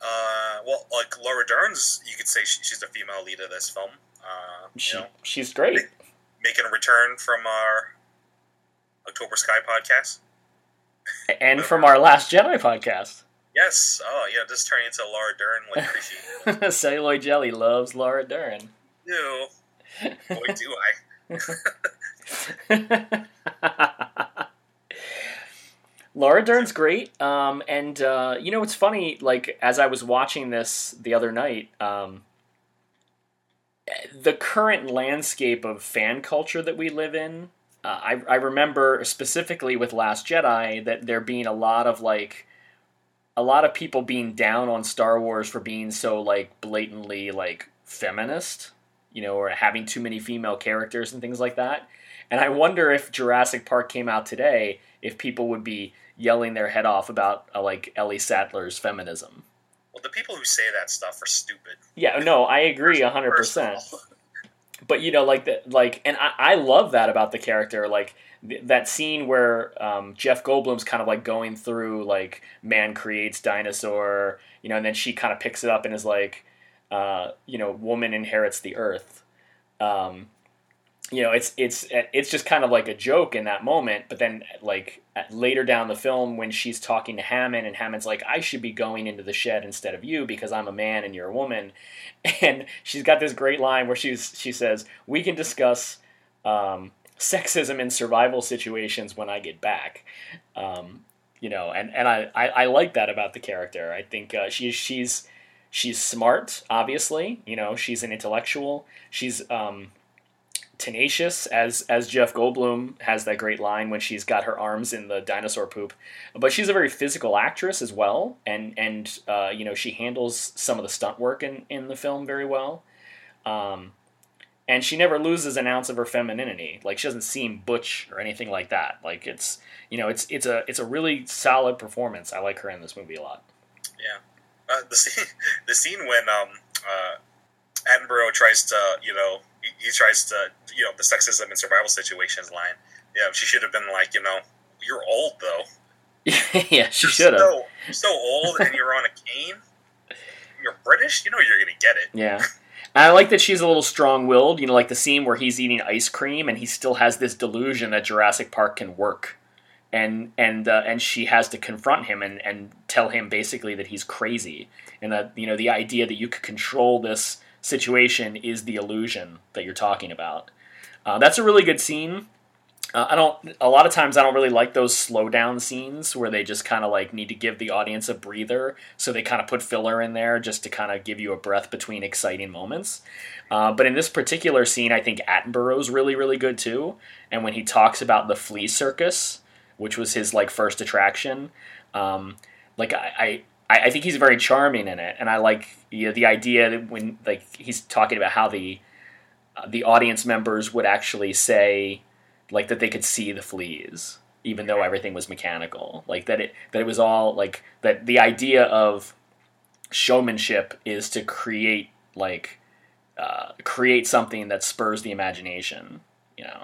Speaker 2: Uh, well, like Laura Dern's, you could say she, she's the female lead of this film. Uh,
Speaker 1: she,
Speaker 2: know,
Speaker 1: she's great.
Speaker 2: Making a return from our October Sky podcast,
Speaker 1: and from our Last Jedi podcast.
Speaker 2: Yes. Oh, yeah. Just turning into Laura Dern like crazy.
Speaker 1: Celluloid Jelly loves Laura Dern.
Speaker 2: Ew. Boy, do I.
Speaker 1: Laura Dern's great, um, and uh, you know it's funny. Like as I was watching this the other night, um, the current landscape of fan culture that we live in. Uh, I, I remember specifically with Last Jedi that there being a lot of like a lot of people being down on Star Wars for being so like blatantly like feminist, you know, or having too many female characters and things like that. And I wonder if Jurassic Park came out today, if people would be yelling their head off about uh, like Ellie Sattler's feminism.
Speaker 2: Well, the people who say that stuff are stupid.
Speaker 1: Yeah, no, I agree hundred percent. But you know, like the like, and I, I love that about the character. Like that scene where um, Jeff Goldblum's kind of like going through like man creates dinosaur, you know, and then she kind of picks it up and is like, uh, you know, woman inherits the earth. Um, you know, it's it's it's just kind of like a joke in that moment, but then like later down the film when she's talking to Hammond and Hammond's like, I should be going into the shed instead of you because I'm a man and you're a woman, and she's got this great line where she's she says, we can discuss. Um, sexism in survival situations when I get back. Um, you know, and, and I, I, I, like that about the character. I think uh, she's she's she's smart, obviously. You know, she's an intellectual. She's um, tenacious, as as Jeff Goldblum has that great line when she's got her arms in the dinosaur poop. But she's a very physical actress as well, and and uh, you know she handles some of the stunt work in in the film very well. Um, and she never loses an ounce of her femininity. Like she doesn't seem butch or anything like that. Like it's you know it's it's a it's a really solid performance. I like her in this movie a lot.
Speaker 2: Yeah, uh, the scene the scene when um uh, Attenborough tries to you know he, he, tries to you know the sexism and survival situations line. Yeah, she should have been like you know you're old though.
Speaker 1: yeah, she should have.
Speaker 2: So, so old and you're on a cane. You're British. You know you're gonna get it.
Speaker 1: Yeah. And I like that she's a little strong willed, you know, like the scene where he's eating ice cream and he still has this delusion that Jurassic Park can work. and and uh, and she has to confront him and and tell him basically that he's crazy and that you know the idea that you could control this situation is the illusion that you're talking about. Uh, that's a really good scene. Uh, I don't. A lot of times, I don't really like those slow down scenes where they just kind of like need to give the audience a breather, so they kind of put filler in there just to kind of give you a breath between exciting moments. Uh, but in this particular scene, I think Attenborough's really, really good too. And when he talks about the flea circus, which was his like first attraction, um, like I, I, I think he's very charming in it, and I like you know, the idea that when like he's talking about how the uh, the audience members would actually say like that they could see the fleas even though everything was mechanical. Like that it that it was all like that the idea of showmanship is to create like uh, create something that spurs the imagination you know?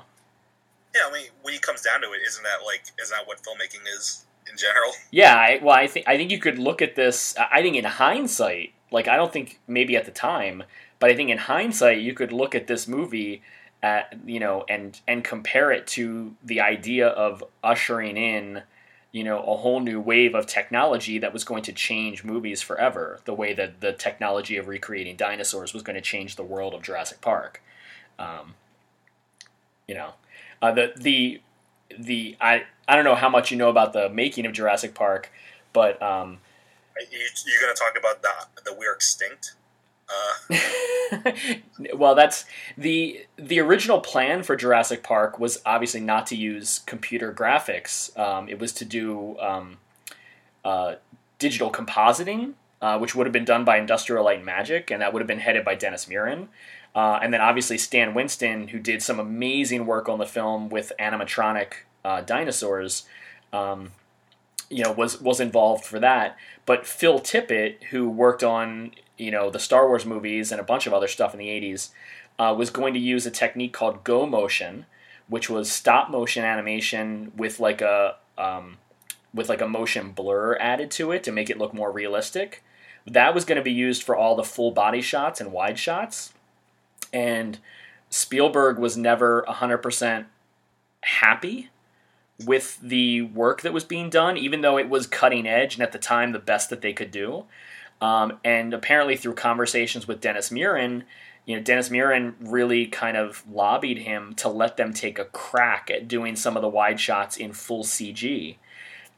Speaker 2: Yeah i mean when it comes down to it isn't that like is that what filmmaking is in general.
Speaker 1: Yeah I, well i think i think you could look at this i think in hindsight like i don't think maybe at the time but i think in hindsight you could look at this movie at you know and and compare it to the idea of ushering in you know a whole new wave of technology that was going to change movies forever the way that the technology of recreating dinosaurs was going to change the world of Jurassic Park. Um, you know uh, the the the I I don't know how much you know about the making of Jurassic Park but um,
Speaker 2: you, you're going to talk about the the we're extinct
Speaker 1: uh. well, that's the the original plan for Jurassic Park was obviously not to use computer graphics. Um, it was to do um, uh, digital compositing, uh, which would have been done by Industrial Light and Magic, and that would have been headed by Dennis Muren. Uh, and then obviously Stan Winston, who did some amazing work on the film with animatronic uh, dinosaurs. Um, you know, was was involved for that. But Phil Tippett, who worked on you know the Star Wars movies and a bunch of other stuff in the '80s, uh, was going to use a technique called Go Motion, which was stop motion animation with like a um, with like a motion blur added to it to make it look more realistic. That was going to be used for all the full body shots and wide shots, and Spielberg was never 100% happy with the work that was being done, even though it was cutting edge and at the time the best that they could do. Um, and apparently, through conversations with Dennis Muren, you know, Dennis Muren really kind of lobbied him to let them take a crack at doing some of the wide shots in full CG.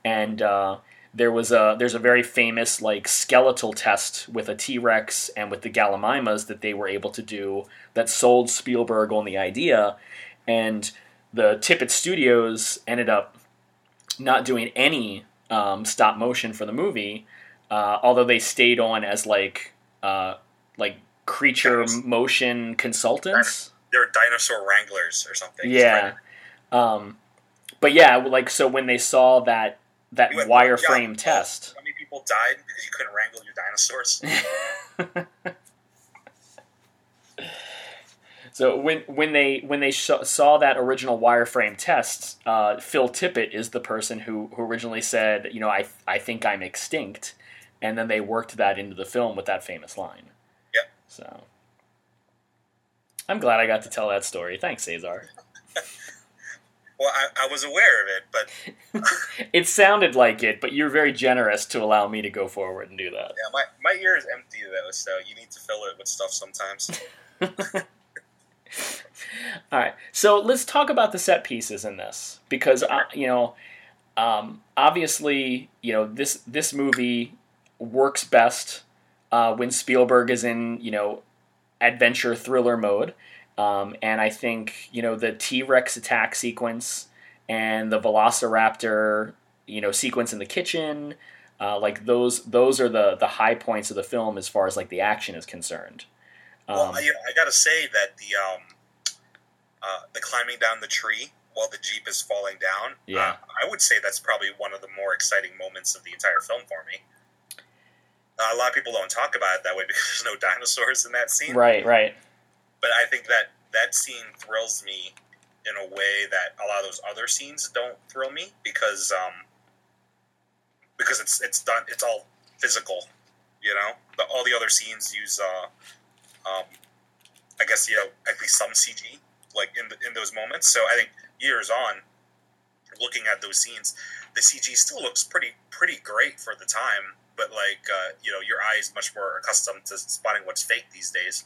Speaker 1: And uh, there was a there's a very famous like skeletal test with a T Rex and with the Gallimimus that they were able to do that sold Spielberg on the idea, and the Tippett Studios ended up not doing any um, stop motion for the movie uh, although they stayed on as like uh, like creature motion consultants.
Speaker 2: They're dinosaur wranglers or something.
Speaker 1: Yeah. Um, but yeah, like so when they saw that that wireframe test.
Speaker 2: How many people died because you couldn't wrangle your dinosaurs?
Speaker 1: so when when they when they sh- saw that original wireframe test, uh, Phil Tippett is the person who, who originally said, you know, I I think I'm extinct, and then they worked that into the film with that famous line.
Speaker 2: Yeah.
Speaker 1: So I'm glad I got to tell that story. Thanks, Cesar.
Speaker 2: well, I, I, was aware of it,
Speaker 1: but it sounded like it. But you're very generous to allow me to go forward and do that.
Speaker 2: Yeah, my my ear is empty though, so you need to fill it with stuff sometimes.
Speaker 1: All right, so let's talk about the set pieces in this because uh, you know, um, obviously, you know this this movie works best uh, when Spielberg is in you know adventure thriller mode. Um, and I think you know the T Rex attack sequence and the Velociraptor you know sequence in the kitchen, uh, like those those are the the high points of the film as far as like the action is concerned.
Speaker 2: Um, well, I, I, gotta say that the um, uh, the climbing down the tree while the jeep is falling down,
Speaker 1: yeah,
Speaker 2: uh, I would say that's probably one of the more exciting moments of the entire film for me a lot of people don't talk about it that way because there's no dinosaurs in that scene.
Speaker 1: Right, right.
Speaker 2: But I think that that scene thrills me in a way that a lot of those other scenes don't thrill me because um, because it's it's done it's all physical, you know. The, all the other scenes use uh, um, I guess you know at least some CG like in the, in those moments. So I think years on, looking at those scenes, the CG still looks pretty pretty great for the time. But like uh, you know, your eye is much more accustomed to spotting what's fake these days.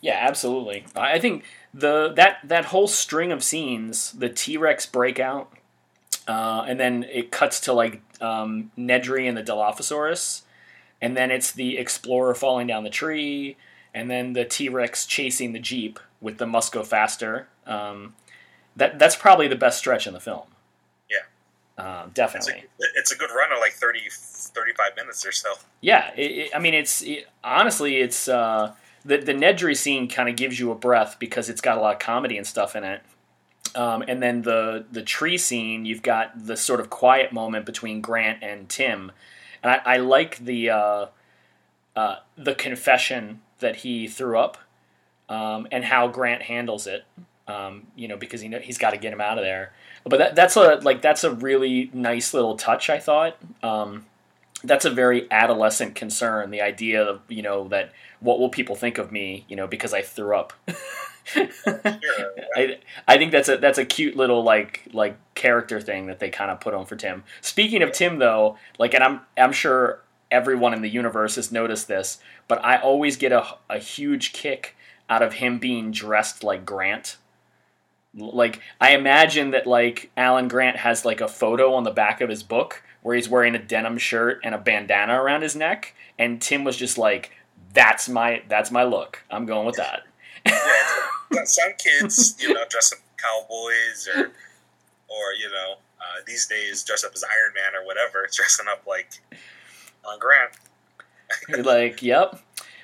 Speaker 1: Yeah, absolutely. I think the that that whole string of scenes, the T Rex breakout, uh, and then it cuts to like um, Nedry and the Dilophosaurus, and then it's the explorer falling down the tree, and then the T Rex chasing the jeep with the must go faster. Um, that that's probably the best stretch in the film.
Speaker 2: Yeah,
Speaker 1: uh, definitely.
Speaker 2: It's a, it's a, good run of like 30, 35 minutes or so.
Speaker 1: Yeah, it, it, I mean, it's it, honestly, it's uh, the the Nedry scene kind of gives you a breath because it's got a lot of comedy and stuff in it. Um, and then the the tree scene, you've got the sort of quiet moment between Grant and Tim, and I, I like the uh, uh, the confession that he threw up, um, and how Grant handles it. Um, you know, because he know, he's got to get him out of there. But that, that's a like that's a really nice little touch. I thought um, that's a very adolescent concern. The idea of you know that what will people think of me? You know, because I threw up. I, I think that's a that's a cute little like like character thing that they kind of put on for Tim. Speaking of Tim though, like and I'm I'm sure everyone in the universe has noticed this, but I always get a, a huge kick out of him being dressed like Grant. Like I imagine that like Alan Grant has like a photo on the back of his book where he's wearing a denim shirt and a bandana around his neck, and Tim was just like, "That's my that's my look. I'm going with that."
Speaker 2: yeah, some kids, you know, dress up cowboys or or you know, uh, these days dress up as Iron Man or whatever, dressing up like Alan Grant.
Speaker 1: You're like, "Yep,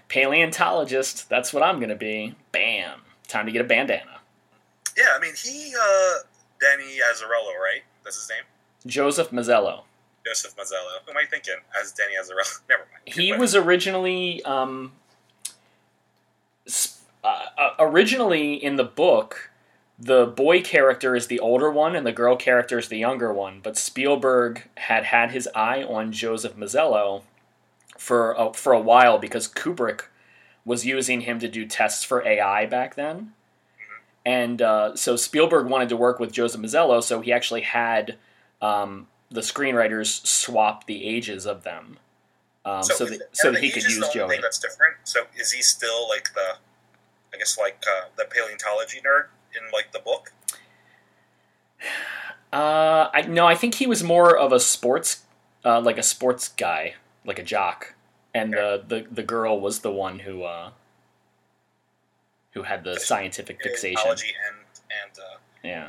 Speaker 1: paleontologist. That's what I'm gonna be." Bam! Time to get a bandana.
Speaker 2: Yeah, I mean, he uh, Danny Azarello, right? That's his name.
Speaker 1: Joseph Mazzello.
Speaker 2: Joseph Mazzello. Who am I thinking as Danny Azzarello? Never mind.
Speaker 1: He was originally um, uh, uh, originally in the book, the boy character is the older one and the girl character is the younger one. But Spielberg had had his eye on Joseph Mazzello for a, for a while because Kubrick was using him to do tests for AI back then. And uh, so Spielberg wanted to work with Joseph Mazzello, so he actually had um, the screenwriters swap the ages of them, um, so, so, that, so that he could use Joey.
Speaker 2: That's different. So is he still like the, I guess like uh, the paleontology nerd in like the book?
Speaker 1: Uh, I no, I think he was more of a sports, uh, like a sports guy, like a jock, and okay. the, the the girl was the one who uh, who had the scientific fixation.
Speaker 2: And and uh,
Speaker 1: yeah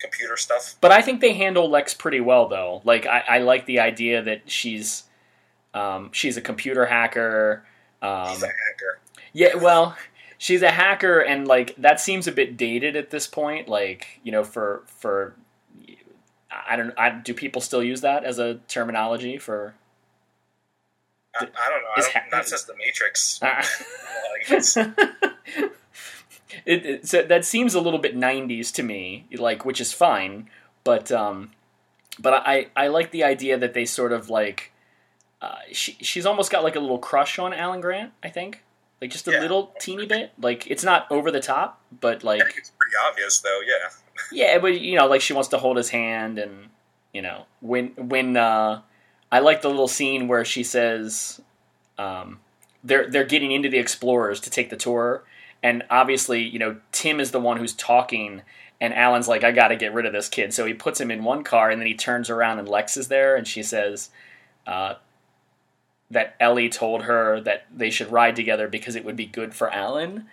Speaker 2: computer stuff.
Speaker 1: But I think they handle Lex pretty well, though. Like I, I like the idea that she's um, she's a computer hacker. Um,
Speaker 2: she's a hacker.
Speaker 1: Yeah, well, she's a hacker, and like that seems a bit dated at this point. Like you know, for for I don't I, do people still use that as a terminology for.
Speaker 2: I, I don't know. I don't, ha- not since the Matrix. Uh,
Speaker 1: it, it so that seems a little bit '90s to me, like which is fine, but um, but I I like the idea that they sort of like uh, she she's almost got like a little crush on Alan Grant. I think like just a yeah. little teeny bit. Like it's not over the top, but like
Speaker 2: it's pretty obvious though. Yeah.
Speaker 1: yeah, but you know, like she wants to hold his hand, and you know, when when uh, I like the little scene where she says, um, they're they're getting into the explorers to take the tour, and obviously, you know, Tim is the one who's talking, and Alan's like, I got to get rid of this kid. So he puts him in one car, and then he turns around, and Lex is there, and she says uh, that Ellie told her that they should ride together because it would be good for Alan.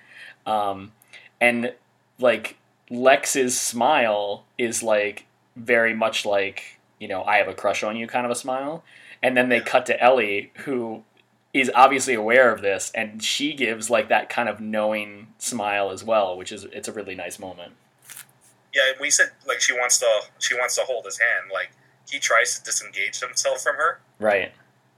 Speaker 1: Um, and like Lex's smile is like very much like you know I have a crush on you kind of a smile. And then they cut to Ellie, who is obviously aware of this, and she gives like that kind of knowing smile as well, which is it's a really nice moment.
Speaker 2: Yeah, we said like she wants to she wants to hold his hand. Like he tries to disengage himself from her,
Speaker 1: right?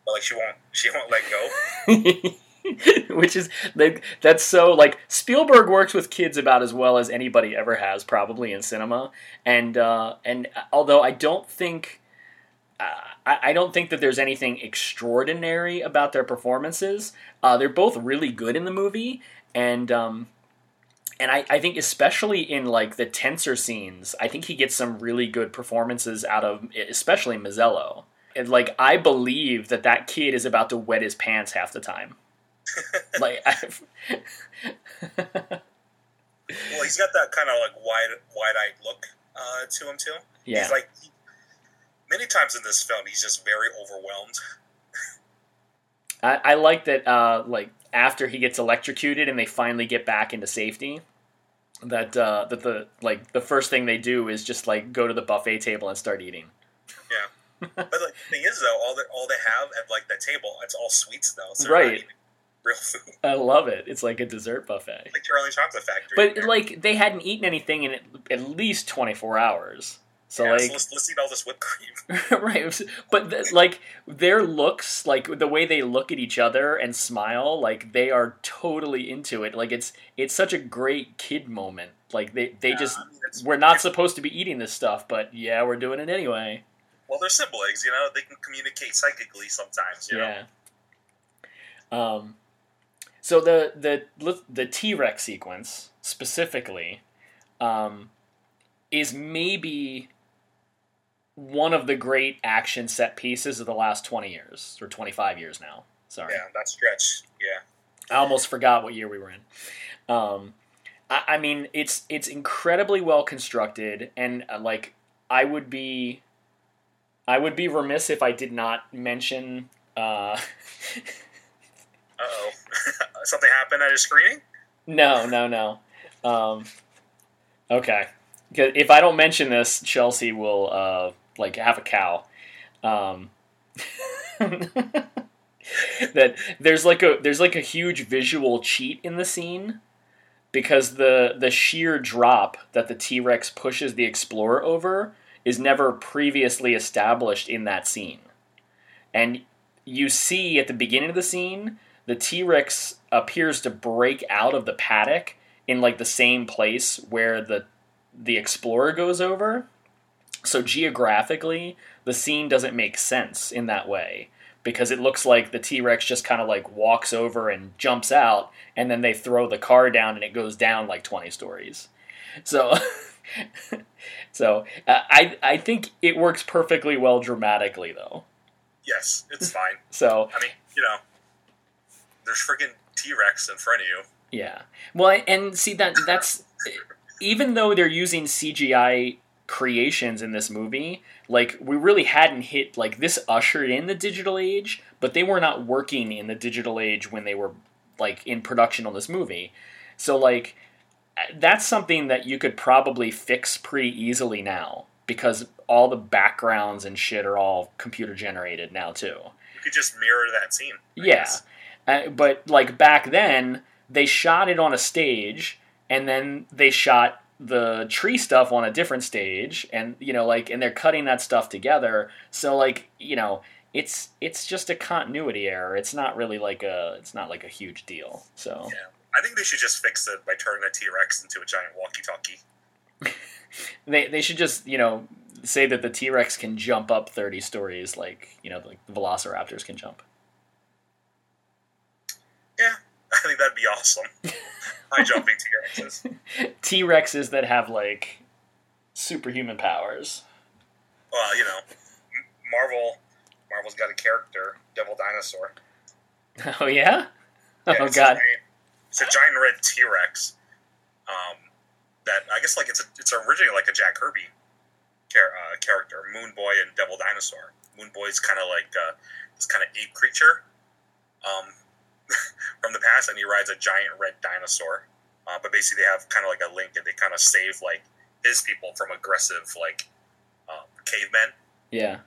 Speaker 2: But like she won't she won't let go.
Speaker 1: which is like that's so like Spielberg works with kids about as well as anybody ever has probably in cinema and uh, and although I don't think uh, I, I, don't think that there's anything extraordinary about their performances. Uh, they're both really good in the movie, and um, and I, I think especially in like the tenser scenes, I think he gets some really good performances out of especially Mazzello. And like I believe that that kid is about to wet his pants half the time. like I've,
Speaker 2: well, he's got that kind of like wide wide eyed look uh, to him too.
Speaker 1: Yeah.
Speaker 2: He's like many times in this film, he's just very overwhelmed.
Speaker 1: I, I like that. Uh, like after he gets electrocuted and they finally get back into safety, that uh, that the like the first thing they do is just like go to the buffet table and start eating.
Speaker 2: Yeah, but like, the thing is though, all that all they have at like the table, it's all sweets though. So
Speaker 1: Right.
Speaker 2: Real food,
Speaker 1: I love it. It's like a dessert buffet.
Speaker 2: like Charlie Chocolate Factory.
Speaker 1: But like they hadn't eaten anything in at, at least twenty four hours. So
Speaker 2: yeah,
Speaker 1: like
Speaker 2: so let's, let's eat all this whipped cream.
Speaker 1: right, but the, like their looks, like the way they look at each other and smile, like they are totally into it. Like it's it's such a great kid moment. Like they they
Speaker 2: Yeah,
Speaker 1: just
Speaker 2: I mean,
Speaker 1: we're not supposed to be eating this stuff, but yeah, we're doing it anyway.
Speaker 2: Well, they're siblings, you know. They can communicate psychically sometimes. You know?
Speaker 1: Yeah. Um, so the the the T Rex sequence specifically um, is maybe one of the great action set pieces of the last twenty years or twenty five years now. Sorry,
Speaker 2: Yeah, that stretch. Yeah.
Speaker 1: I almost forgot what year we were in. Um, I, I mean, it's it's incredibly well constructed, and uh, like I would be, I would be remiss if I did not mention. Uh,
Speaker 2: Uh oh. Something happened at a screening.
Speaker 1: no, no, no. Um, okay, if I don't mention this, Chelsea will uh, like have a cow. Um, that there's like a there's like a huge visual cheat in the scene because the the sheer drop that the T Rex pushes the explorer over is never previously established in that scene, and you see at the beginning of the scene the T Rex appears to break out of the paddock in like the same place where the the explorer goes over. So geographically, the scene doesn't make sense in that way because it looks like the T Rex just kind of like walks over and jumps out, and then they throw the car down and it goes down like twenty stories. So, so uh, I I think it works perfectly well dramatically though.
Speaker 2: Yes, it's fine.
Speaker 1: So
Speaker 2: I mean, you know, there's freaking T Rex in front of you.
Speaker 1: Yeah. Well, and see that that's even though they're using CGI creations in this movie, like we really hadn't hit like this ushered in the digital age, but they were not working in the digital age when they were like in production on this movie. So like that's something that you could probably fix pretty easily now because all the backgrounds and shit are all computer generated now too.
Speaker 2: You could just mirror that scene. I
Speaker 1: Yeah. Uh, but like back then, they shot it on a stage, and then they shot the tree stuff on a different stage, and you know, like, and they're cutting that stuff together. So like, you know, it's it's just a continuity error. It's not really like a it's not like a huge deal. So
Speaker 2: Yeah. I think they should just fix it by turning a T Rex into a giant walkie-talkie.
Speaker 1: they they should just you know say that the T Rex can jump up thirty stories, like you know, like the Velociraptors can jump.
Speaker 2: Yeah, I think that'd be awesome. High jumping T Rexes.
Speaker 1: T Rexes that have like superhuman powers.
Speaker 2: Well, you know, Marvel. Marvel's got a character, Devil Dinosaur.
Speaker 1: Oh yeah.
Speaker 2: Yeah,
Speaker 1: oh
Speaker 2: it's
Speaker 1: god.
Speaker 2: A giant, it's a giant red T Rex. Um, that I guess like it's a, it's originally like a Jack Kirby char- uh, character, Moon Boy and Devil Dinosaur. Moon Boy's kind of like uh, this kind of ape creature um, from the past, and he rides a giant red dinosaur. Uh, but basically, they have kind of like a link, and they kind of save like his people from aggressive like um, cavemen.
Speaker 1: Yeah.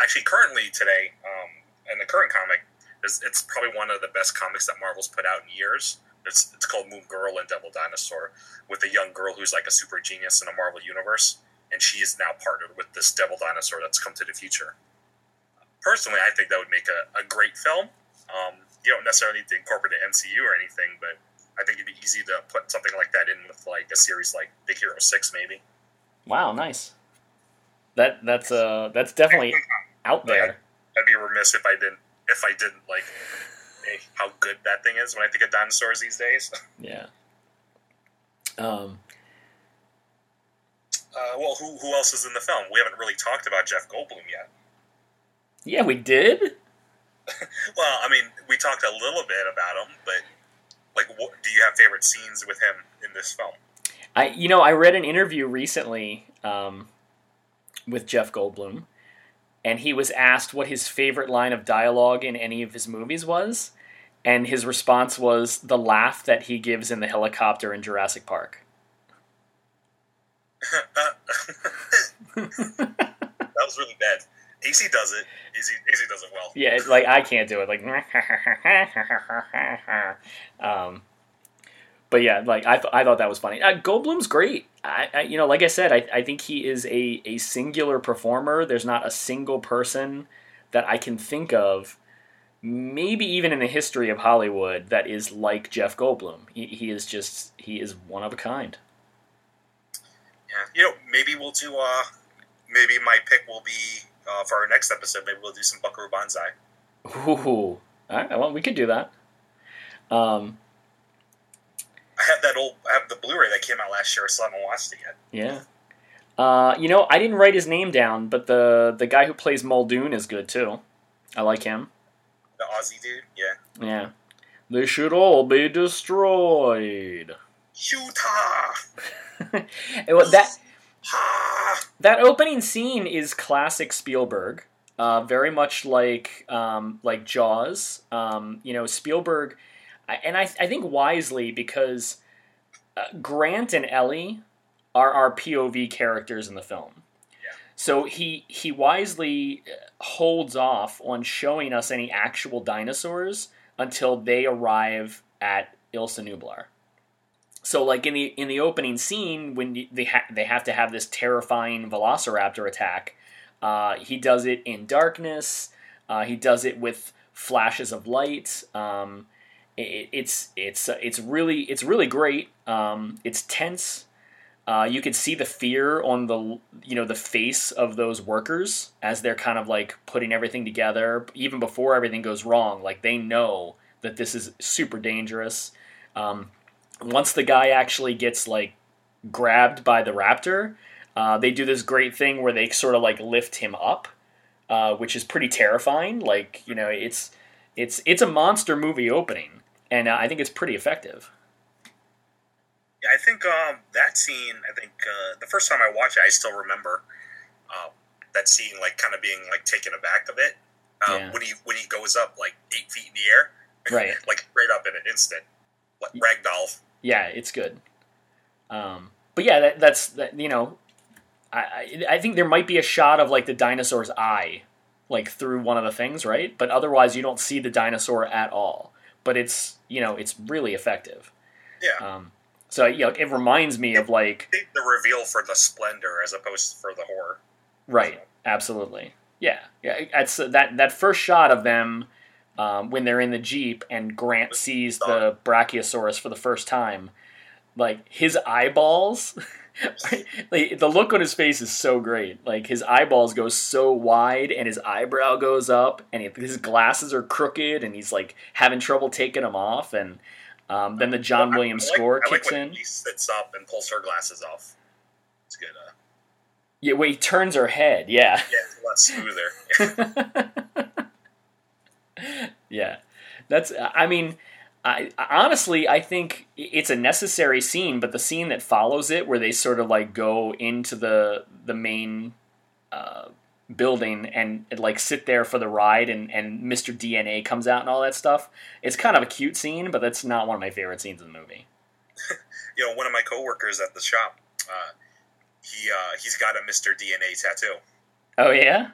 Speaker 2: Actually, currently today, um, in the current comic, it's, it's probably one of the best comics that Marvel's put out in years. It's, it's called Moon Girl and Devil Dinosaur, with a young girl who's like a super genius in a Marvel universe, and she is now partnered with this Devil Dinosaur that's come to the future. Personally, I think that would make a, a great film. Um, you don't necessarily need to incorporate the MCU or anything, but I think it'd be easy to put something like that in with like a series like Big Hero Six, maybe.
Speaker 1: Wow, nice. That that's uh that's definitely out there.
Speaker 2: I'd be remiss if I didn't if I didn't like how good that thing is when I think of dinosaurs these days.
Speaker 1: Yeah. Um,
Speaker 2: Uh, well, who who else is in the film? We haven't really talked about Jeff Goldblum yet.
Speaker 1: yeah, we did.
Speaker 2: Well, I mean, we talked a little bit about him, but like, what, do you have favorite scenes with him in this film?
Speaker 1: I, you know, I read an interview recently um, with Jeff Goldblum, and he was asked what his favorite line of dialogue in any of his movies was, and his response was the laugh that he gives in the helicopter in Jurassic Park.
Speaker 2: that was really bad. AC does it. AC, AC does it well.
Speaker 1: Yeah, like I can't do it. Like, um, but yeah, like I, th- I thought that was funny. Uh, Goldblum's great. I, I, you know, like I said, I, I think he is a a singular performer. There's not a single person that I can think of, maybe even in the history of Hollywood, that is like Jeff Goldblum. He, he is just he is one of a kind.
Speaker 2: Yeah, you know, maybe we'll do. Uh, maybe my pick will be uh, for our next episode. Maybe we'll do some Buckaroo Banzai.
Speaker 1: Ooh, all right. Well, we could do that. Um,
Speaker 2: I have that old. I have the Blu-ray that came out last year. I still haven't watched it yet.
Speaker 1: Yeah. Uh, you know, I didn't write his name down, but the the guy who plays Muldoon is good too. I like him.
Speaker 2: The Aussie dude. Yeah.
Speaker 1: Yeah. They should all be destroyed.
Speaker 2: Utah.
Speaker 1: Was- that
Speaker 2: Ha!
Speaker 1: That opening scene is classic Spielberg. Uh, very much like um, like Jaws. Um, you know, Spielberg, and I, I think wisely because uh, Grant and Ellie are our POV characters in the film. So he he wisely uh, holds off on showing us any actual dinosaurs until they arrive at Isla Nublar. So like in the in the opening scene when y- they ha- they have to have this terrifying velociraptor attack, uh, he does it in darkness. Uh, he does it with flashes of light. Um, it, it's it's uh, it's really it's really great. Um, it's tense. Uh, you can see the fear on the you know the face of those workers as they're kind of like putting everything together, even before everything goes wrong. Like they know that this is super dangerous. Um, once the guy actually gets like grabbed by the raptor, uh, they do this great thing where they sort of like lift him up, uh, which is pretty terrifying. Like you know, it's it's it's a monster movie opening, and uh, I think it's pretty effective.
Speaker 2: Yeah, I think um, that scene. I think uh, the first time I watched it, I still remember um, that scene, like kind of being like taken aback of it um,
Speaker 1: Yeah.
Speaker 2: when he when he goes up like eight feet in the air,
Speaker 1: Right.
Speaker 2: like right up in an instant, like ragdoll.
Speaker 1: Yeah, it's good. Um, but yeah, that, that's that, you know, I, I I think there might be a shot of like the dinosaur's eye, like through one of the things, right? But otherwise, you don't see the dinosaur at all. But it's you know it's really effective.
Speaker 2: Yeah,
Speaker 1: Um, so you know, it reminds me of like
Speaker 2: the reveal for the splendor as opposed for the horror.
Speaker 1: Right. Absolutely. Yeah. Yeah. That's that that first shot of them um, when they're in the jeep and Grant sees the Brachiosaurus for the first time. Like his eyeballs, like, the look on his face is so great. Like his eyeballs go so wide and his eyebrow goes up and he, his glasses are crooked and he's like having trouble taking them off and um, then the John
Speaker 2: I-
Speaker 1: Williams
Speaker 2: like-
Speaker 1: score
Speaker 2: like
Speaker 1: kicks in.
Speaker 2: He sits up and pulls her glasses off. It's good. Uh,
Speaker 1: Yeah, when he turns her head. Yeah.
Speaker 2: yeah, it's a lot smoother.
Speaker 1: yeah, that's. I mean, I honestly, I think it's a necessary scene, but the scene that follows it, where they sort of like go into the the main uh, building and, and like sit there for the ride, and and Mr. DNA comes out and all that stuff. It's kind of a cute scene, but that's not one of my favorite scenes in the movie.
Speaker 2: you know, one of my coworkers at the shop, uh, he uh, he's got a Mister DNA tattoo.
Speaker 1: Oh yeah.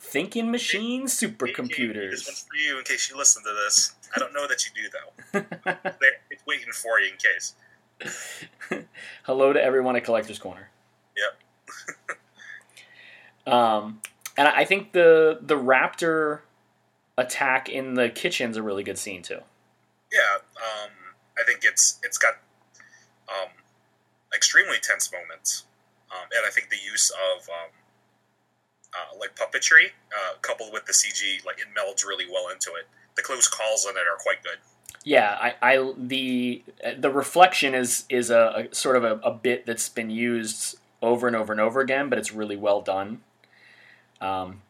Speaker 1: Thinking machines, supercomputers.
Speaker 2: This one's for you in case you listen to this. I don't know that you do though. It's waiting for you in case.
Speaker 1: Hello to everyone at Collector's Corner.
Speaker 2: Yep.
Speaker 1: Um, and I think the the raptor attack in the kitchen's a really good scene too.
Speaker 2: Yeah, um, I think it's it's got um, extremely tense moments, um, and I think the use of um, uh, like puppetry uh, coupled with the CG, like it melds really well into it. The close calls on it are quite good.
Speaker 1: Yeah, I, I the the reflection is is a, a sort of a, a, bit that's been used over and over and over again, but it's really well done. Um,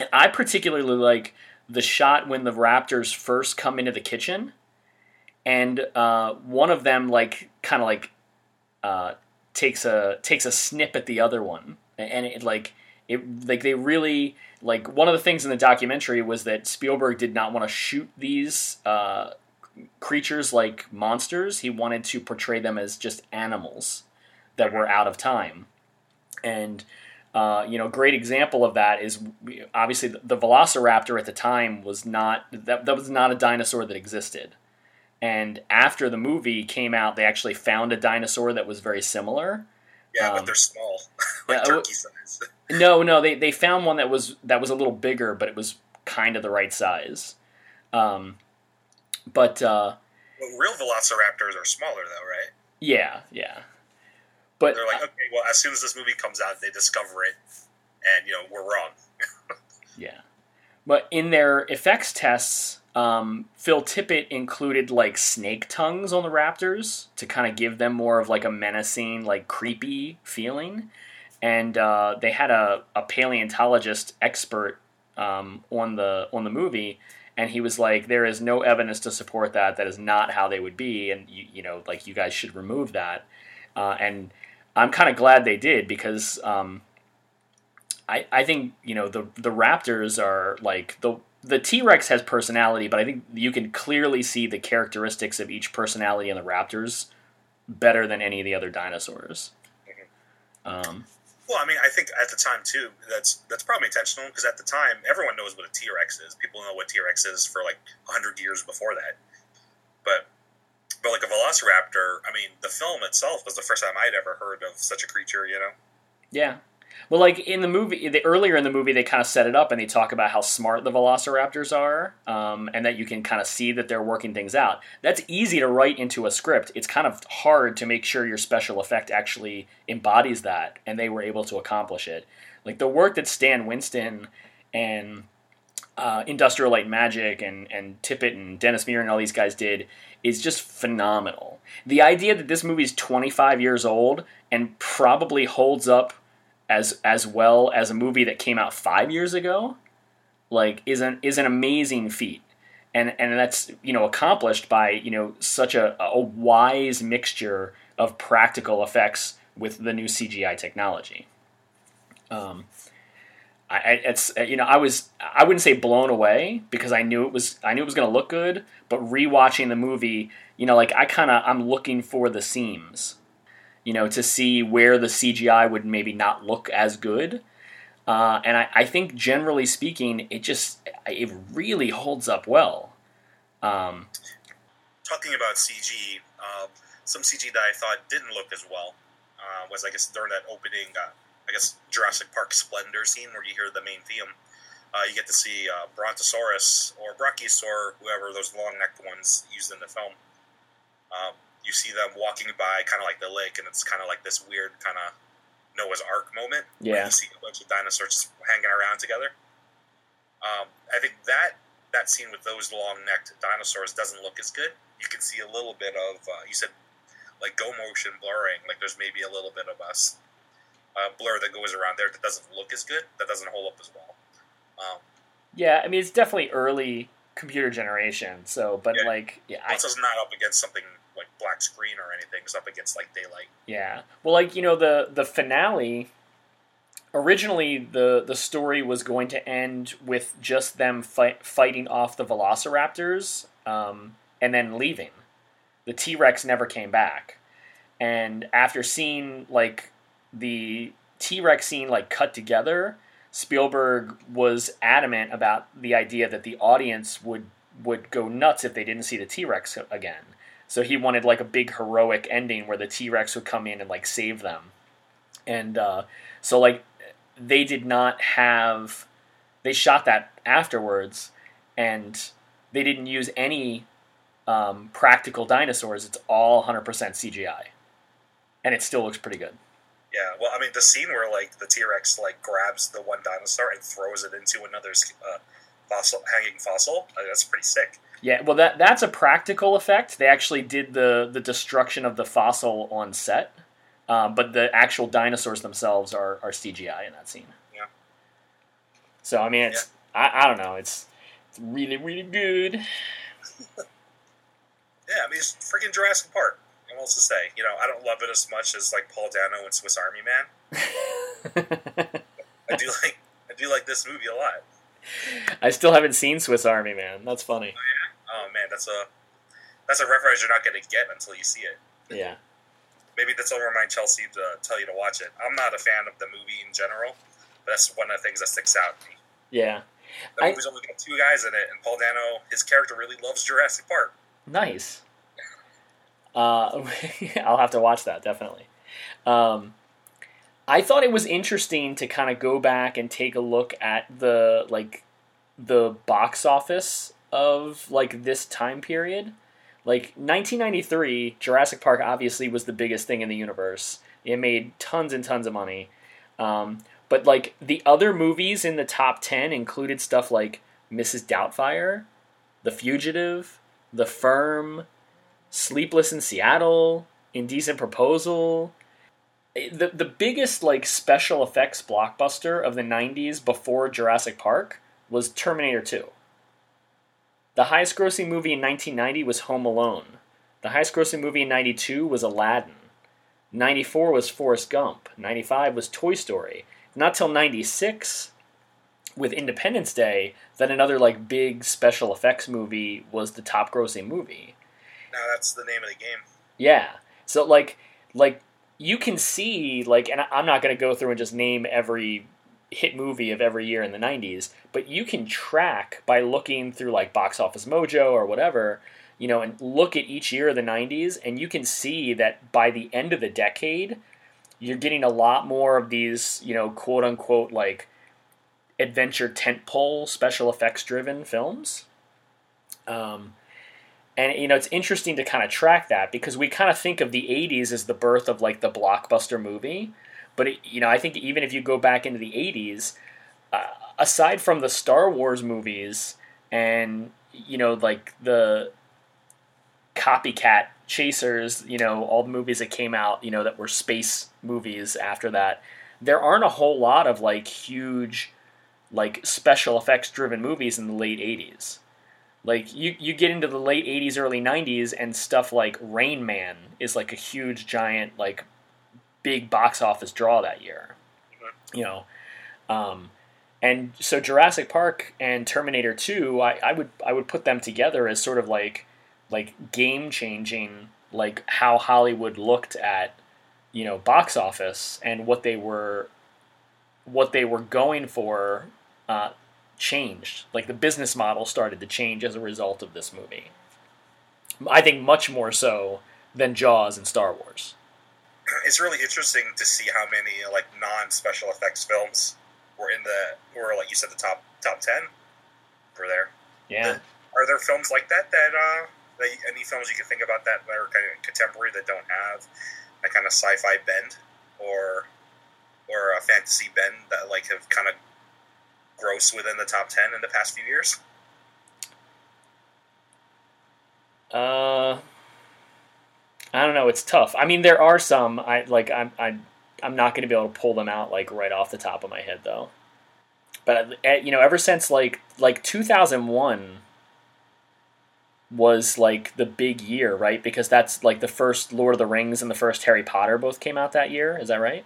Speaker 1: and I particularly like the shot when the Raptors first come into the kitchen, and uh, one of them like kind of like uh, takes a takes a snip at the other one, and it like it like they really like one of the things in the documentary was that Spielberg did not want to shoot these uh, creatures like monsters. He wanted to portray them as just animals that were out of time, and. Uh, you know, great example of that is obviously the, the Velociraptor at the time was not that, that was not a dinosaur that existed. And after the movie came out, they actually found a dinosaur that was very similar.
Speaker 2: Yeah, um, but they're small, like yeah, turkey size.
Speaker 1: no, no, they they found one that was that was a little bigger, but it was kind of the right size. Um, but uh,
Speaker 2: well, real velociraptors are smaller, though, right?
Speaker 1: Yeah, yeah. But
Speaker 2: they're like, okay, well, as soon as this movie comes out, they discover it, and you know we're wrong.
Speaker 1: yeah, but in their effects tests, um, Phil Tippett included like snake tongues on the raptors to kind of give them more of like a menacing, like creepy feeling. And uh, they had a, a paleontologist expert um, on the on the movie, and he was like, "There is no evidence to support that. That is not how they would be, and you, you know, like you guys should remove that." Uh, and I'm kind of glad they did because um, I I think you know the the Raptors are like the the T Rex has personality, but I think you can clearly see the characteristics of each personality in the Raptors better than any of the other dinosaurs. Mm-hmm. Um,
Speaker 2: well, I mean, I think at the time too, that's that's probably intentional because at the time everyone knows what a T Rex is. People know what T Rex is for like hundred years before that. But but like a Velociraptor, I mean, the film itself was the first time I'd ever heard of such a creature. You know?
Speaker 1: Yeah, well, like in the movie, the, earlier in the movie, they kind of set it up and they talk about how smart the Velociraptors are, um, and that you can kind of see that they're working things out. That's easy to write into a script. It's kind of hard to make sure your special effect actually embodies that, and they were able to accomplish it. Like the work that Stan Winston and uh, Industrial Light Magic and and Tippett and Dennis Muren and all these guys did is just phenomenal. The idea that this movie is 25 years old and probably holds up as as well as a movie that came out five years ago, like is an is an amazing feat, and and that's you know accomplished by you know such a a wise mixture of practical effects with the new CGI technology. Um, I, it's you know I was I wouldn't say blown away because I knew it was I knew it was going to look good, but rewatching the movie, you know, like I kind of I'm looking for the seams you know, to see where the CGI would maybe not look as good. Uh, and I, I, think generally speaking, it just it really holds up well. Um,
Speaker 2: Talking about CG, uh, um, some CG that I thought didn't look as well uh, was I guess during that opening, uh, I guess Jurassic Park Splendor scene where you hear the main theme. Uh, you get to see uh, Brontosaurus or Brachiosaur, whoever those long necked ones used in the film. You see them walking by kind of like the lake, and it's kind of like this weird kind of Noah's Ark moment.
Speaker 1: Yeah.
Speaker 2: you see a bunch of dinosaurs hanging around together. Um, I think that that scene with those long-necked dinosaurs doesn't look as good. You can see a little bit of uh, you said like go motion blurring. Like there's maybe a little bit of us uh, blur that goes around there that doesn't look as good. That doesn't hold up as well. Um,
Speaker 1: yeah, I mean it's definitely early computer generation. So, but
Speaker 2: yeah.
Speaker 1: like, yeah,
Speaker 2: it's not up against something like black screen or anything. It's up against like daylight.
Speaker 1: Yeah. Well, like you know the the finale. Originally, the the story was going to end with just them fight, fighting off the Velociraptors um, and then leaving. The T Rex never came back, and after seeing like the T Rex scene like cut together, Spielberg was adamant about the idea that the audience would would go nuts if they didn't see the T Rex again. So he wanted like a big heroic ending where the T Rex would come in and like save them. And uh, so like they did not have they shot that afterwards and they didn't use any um, practical dinosaurs. It's all 100% CGI. And it still looks pretty good.
Speaker 2: Yeah, well, I mean, the scene where like the T Rex like grabs the one dinosaur and throws it into another uh, fossil hanging fossil. Uh, that's pretty sick.
Speaker 1: Yeah, well, that that's a practical effect. They actually did the the destruction of the fossil on set, um, but the actual dinosaurs themselves are are CGI in that scene.
Speaker 2: Yeah.
Speaker 1: So I mean, it's I, I don't know. It's it's really really good.
Speaker 2: Yeah, I mean, it's freaking Jurassic Park. What else to say? You know, I don't love it as much as like Paul Dano and Swiss Army Man. I do like I do like this movie a lot.
Speaker 1: I still haven't seen Swiss Army Man. That's funny.
Speaker 2: Oh yeah? oh man, that's a that's a reference you're not going to get until you see it.
Speaker 1: Yeah.
Speaker 2: Maybe that's over remind Chelsea to tell you to watch it. I'm not a fan of the movie in general, but that's one of the things that sticks out to me.
Speaker 1: Yeah.
Speaker 2: The
Speaker 1: I-
Speaker 2: movie's only got two guys in it, and Paul Dano, his character really loves Jurassic Park.
Speaker 1: Nice. Uh, I'll have to watch that definitely. Um, I thought it was interesting to kind of go back and take a look at the like the box office of like this time period. Like 1993, Jurassic Park obviously was the biggest thing in the universe. It made tons and tons of money. Um, but like the other movies in the top 10 included stuff like Mrs. Doubtfire, The Fugitive, The Firm, Sleepless in Seattle, Indecent Proposal. The the biggest like special effects blockbuster of the 90s before Jurassic Park was Terminator 2. The highest grossing movie in 1990 was Home Alone. The highest grossing movie in 92 was Aladdin. 94 was Forrest Gump. 95 was Toy Story. Not till 96 with Independence Day that another like big special effects movie was the top grossing movie.
Speaker 2: Now that's the name of the game.
Speaker 1: Yeah. So like like you can see like and I'm not going to go through and just name every hit movie of every year in the 90s, but you can track by looking through like Box Office Mojo or whatever, you know, and look at each year of the 90s and you can see that by the end of the decade you're getting a lot more of these, you know, quote unquote like adventure tentpole special effects driven films. Um, and you know it's interesting to kind of track that because we kind of think of the 80s as the birth of like the blockbuster movie. But it, you know i think even if you go back into the 80s uh, aside from the star wars movies and you know like the copycat chasers you know all the movies that came out you know that were space movies after that there aren't a whole lot of like huge like special effects driven movies in the late 80s like you, you get into the late 80s early 90s and stuff like rain man is like a huge giant like big box office draw that year. You know um, and so jurassic park and terminator 2 I, I would i would put them together as sort of like like game changing like how hollywood looked at you know box office and what they were what they were going for uh, changed. Like the business model started to change as a result of this movie. I think much more so than Jaws and Star Wars.
Speaker 2: It's really interesting to see how many like non-special effects films were in the were like you said the top top ten were there.
Speaker 1: Yeah.
Speaker 2: Are there films like that that uh that, any films you can think about that that are kind of contemporary that don't have that kind of sci-fi bend or or a fantasy bend that like have kind of gross within the top 10 in the past few years
Speaker 1: Uh, I don't know. It's tough. I mean, there are some. I like. I'm. I'm. I'm not going to be able to pull them out like right off the top of my head though. But uh, you know, ever since like like 2001 was like the big year, right? Because that's like the first Lord of the Rings and the first Harry Potter both came out that year. Is that right?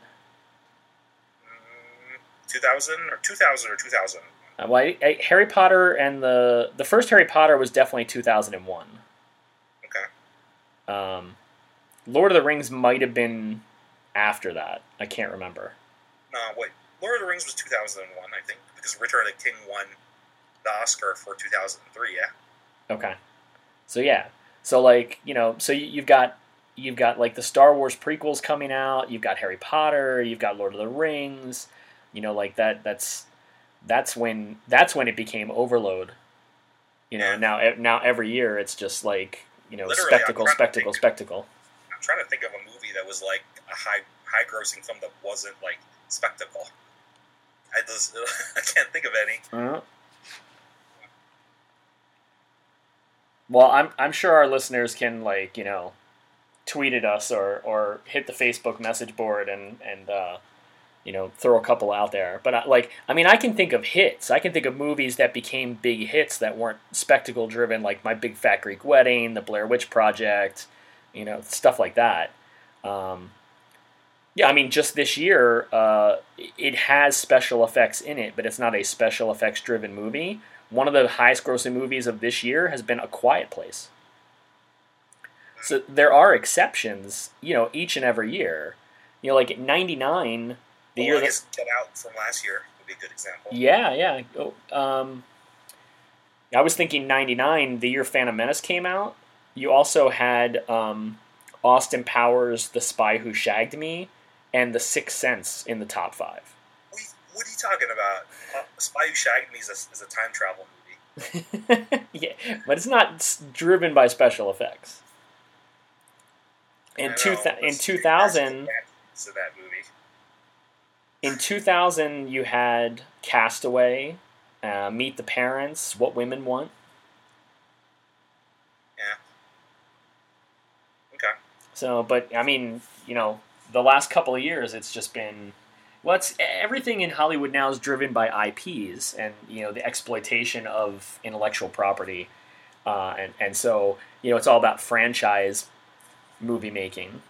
Speaker 2: Mm, 2000 or 2000 or 2000
Speaker 1: Uh, well, I, I, Harry Potter and the the first Harry Potter was definitely 2001.
Speaker 2: okay
Speaker 1: Um, Lord of the Rings might have been after that. I can't remember.
Speaker 2: no wait Lord of the Rings was 2001 I think because Return of the King won the Oscar for 2003 yeah
Speaker 1: Okay. So yeah. So like, you know, so you- you've got you've got like the Star Wars prequels coming out, you've got Harry Potter, you've got Lord of the Rings, you know, like that that's that's when that's when it became overload. You know,
Speaker 2: Yeah.
Speaker 1: now now every year it's just like, you know,
Speaker 2: Literally,
Speaker 1: spectacle, spectacle,
Speaker 2: think.
Speaker 1: spectacle.
Speaker 2: I'm trying to think of a movie that was like a high high grossing film that wasn't like spectacle I just I can't think of any
Speaker 1: Uh, Well, I'm I'm sure our listeners can like you know tweet at us or or hit the Facebook message board and and uh, you know throw a couple out there. But I, like I mean, I can think of hits. I can think of movies that became big hits that weren't spectacle driven, like My Big Fat Greek Wedding, The Blair Witch Project, you know, stuff like that. Um, yeah, I mean, just this year, uh, it has special effects in it, but it's not a special effects driven movie. One of the highest grossing movies of this year has been A Quiet Place. So there are exceptions, you know, each and every year. You know, like '99, the
Speaker 2: Well,
Speaker 1: year
Speaker 2: I
Speaker 1: that
Speaker 2: guess Get Out from last year would be a good example.
Speaker 1: yeah, yeah. Oh, um, I was thinking '99, the year Phantom Menace came out. You also had um, Austin Powers, The Spy Who Shagged Me, and The Sixth Sense in the top five.
Speaker 2: What, what are you talking about? Uh, Spy Who Shagged Me is a, is a time travel movie.
Speaker 1: yeah, but it's not driven by special effects. In two
Speaker 2: know,
Speaker 1: in two thousand,
Speaker 2: So that movie.
Speaker 1: In two thousand, you had Castaway, uh, Meet the Parents, What Women Want.
Speaker 2: Yeah. Okay.
Speaker 1: So, but I mean, you know, the last couple of years, it's just been. Well, it's, everything in Hollywood now is driven by IPs and you know the exploitation of intellectual property, uh, and and so you know it's all about franchise movie making.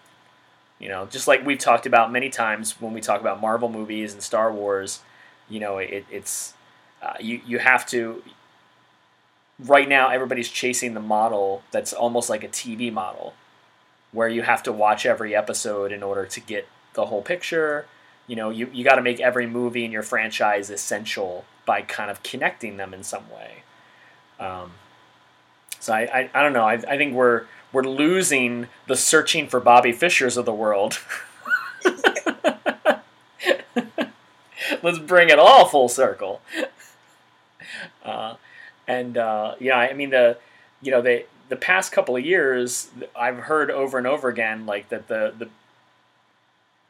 Speaker 1: You know, just like we've talked about many times when we talk about Marvel movies and Star Wars, you know, it, it's uh, you you have to. Right now, everybody's chasing the model that's almost like a TV model where you have to watch every episode in order to get the whole picture. You know, you, you got to make every movie in your franchise essential by kind of connecting them in some way. Um, so I, I, I don't know. I, I think we're we're losing the searching for Bobby Fischers of the world. Let's bring it all full circle. Uh, and uh, yeah, I mean the you know they the past couple of years, I've heard over and over again like that the the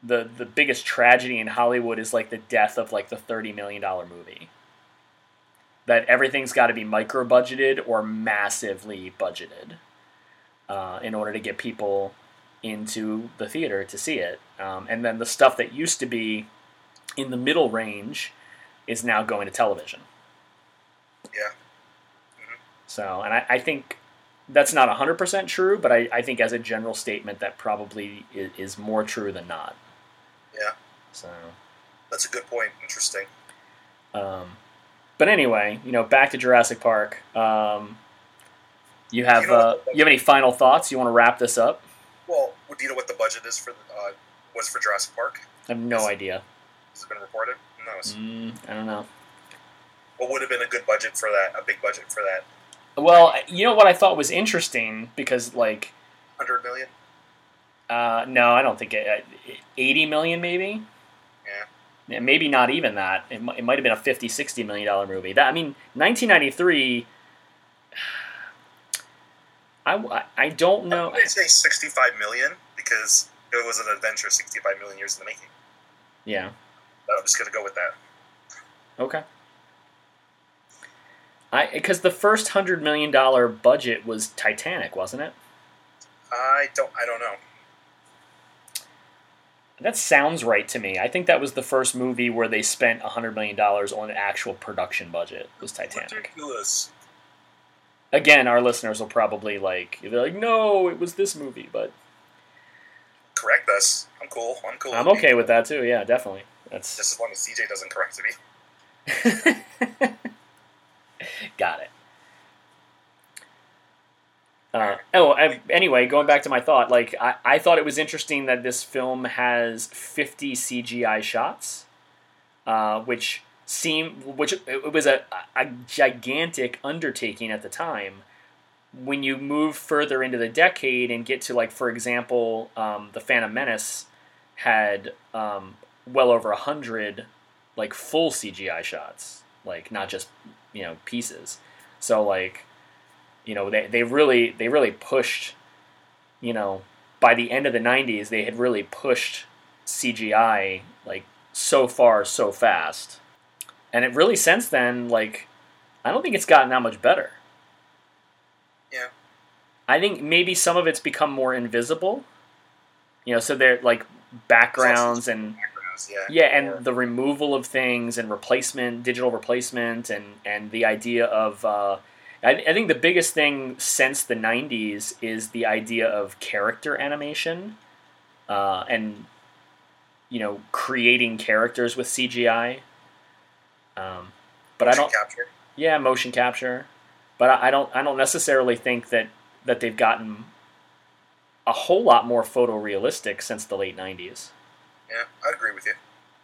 Speaker 1: the the biggest tragedy in Hollywood is like the death of like the thirty million dollar movie. That everything's got to be micro budgeted or massively budgeted uh, in order to get people into the theater to see it. Um, and then the stuff that used to be in the middle range is now going to television.
Speaker 2: Yeah.
Speaker 1: So, and I, I think that's not 100% true, but I, I think as a general statement, that probably is, is more true than not.
Speaker 2: Yeah.
Speaker 1: So,
Speaker 2: That's a good point. Interesting.
Speaker 1: um, but anyway, you know, back to Jurassic Park. Um, you have
Speaker 2: You know
Speaker 1: uh, you have any final thoughts? You want to wrap this up?
Speaker 2: Well, do you know what the budget is for uh, was for Jurassic Park?
Speaker 1: I have no idea.
Speaker 2: It, has it been reported? No.
Speaker 1: Mm, I don't know.
Speaker 2: What would have been a good budget for that? A big budget for that?
Speaker 1: Well, you know what I thought was interesting because, like,
Speaker 2: Hundred million?
Speaker 1: uh, no, I don't think it, uh, 80 million maybe.
Speaker 2: Yeah.
Speaker 1: Maybe not even that. It, it might have been a 50, 60 million dollar movie. That I mean, 1993. I, I- I don't know.
Speaker 2: I'd say sixty-five million because it was an adventure. Sixty-five million years in the making.
Speaker 1: Yeah.
Speaker 2: I'm just gonna go with that.
Speaker 1: Okay. I because the first hundred million dollar budget was Titanic, wasn't it?
Speaker 2: I don't. I don't know.
Speaker 1: That sounds right to me. I think that was the first movie where they spent hundred million dollars on an actual production budget. Was Titanic.
Speaker 2: Ridiculous.
Speaker 1: Again, our listeners will probably like they're like, no, it was this movie, but
Speaker 2: Correct us. I'm cool. I'm cool.
Speaker 1: I'm okay
Speaker 2: you.
Speaker 1: with that too. Yeah, definitely. That's
Speaker 2: Just as long as CJ doesn't correct to me.
Speaker 1: got it. Uh, oh, I, anyway, going back to my thought, like I, I thought it was interesting that this film has 50 CGI shots, uh, which seem which it was a, a gigantic undertaking at the time. When you move further into the decade and get to like, for example, um, the Phantom Menace had um, well over a hundred like full CGI shots, like not just you know pieces. So like, you know, they they really they really pushed, you know, by the end of the '90s, they had really pushed CGI like so far so fast, and it really since then like, I don't think it's gotten that much better.
Speaker 2: Yeah.
Speaker 1: I think maybe some of it's become more invisible. You know, so they're like backgrounds and
Speaker 2: Backgrounds, yeah.
Speaker 1: yeah, and the removal of things and replacement, digital replacement, and and the idea of. Uh, I, I think the biggest thing since the '90s is the idea of character animation, uh, and you know, creating characters with CGI. Um, but I don't.
Speaker 2: capture.
Speaker 1: Yeah, motion capture, but I, I don't. I don't necessarily think that that they've gotten a whole lot more photorealistic since the late '90s.
Speaker 2: Yeah, I agree with you.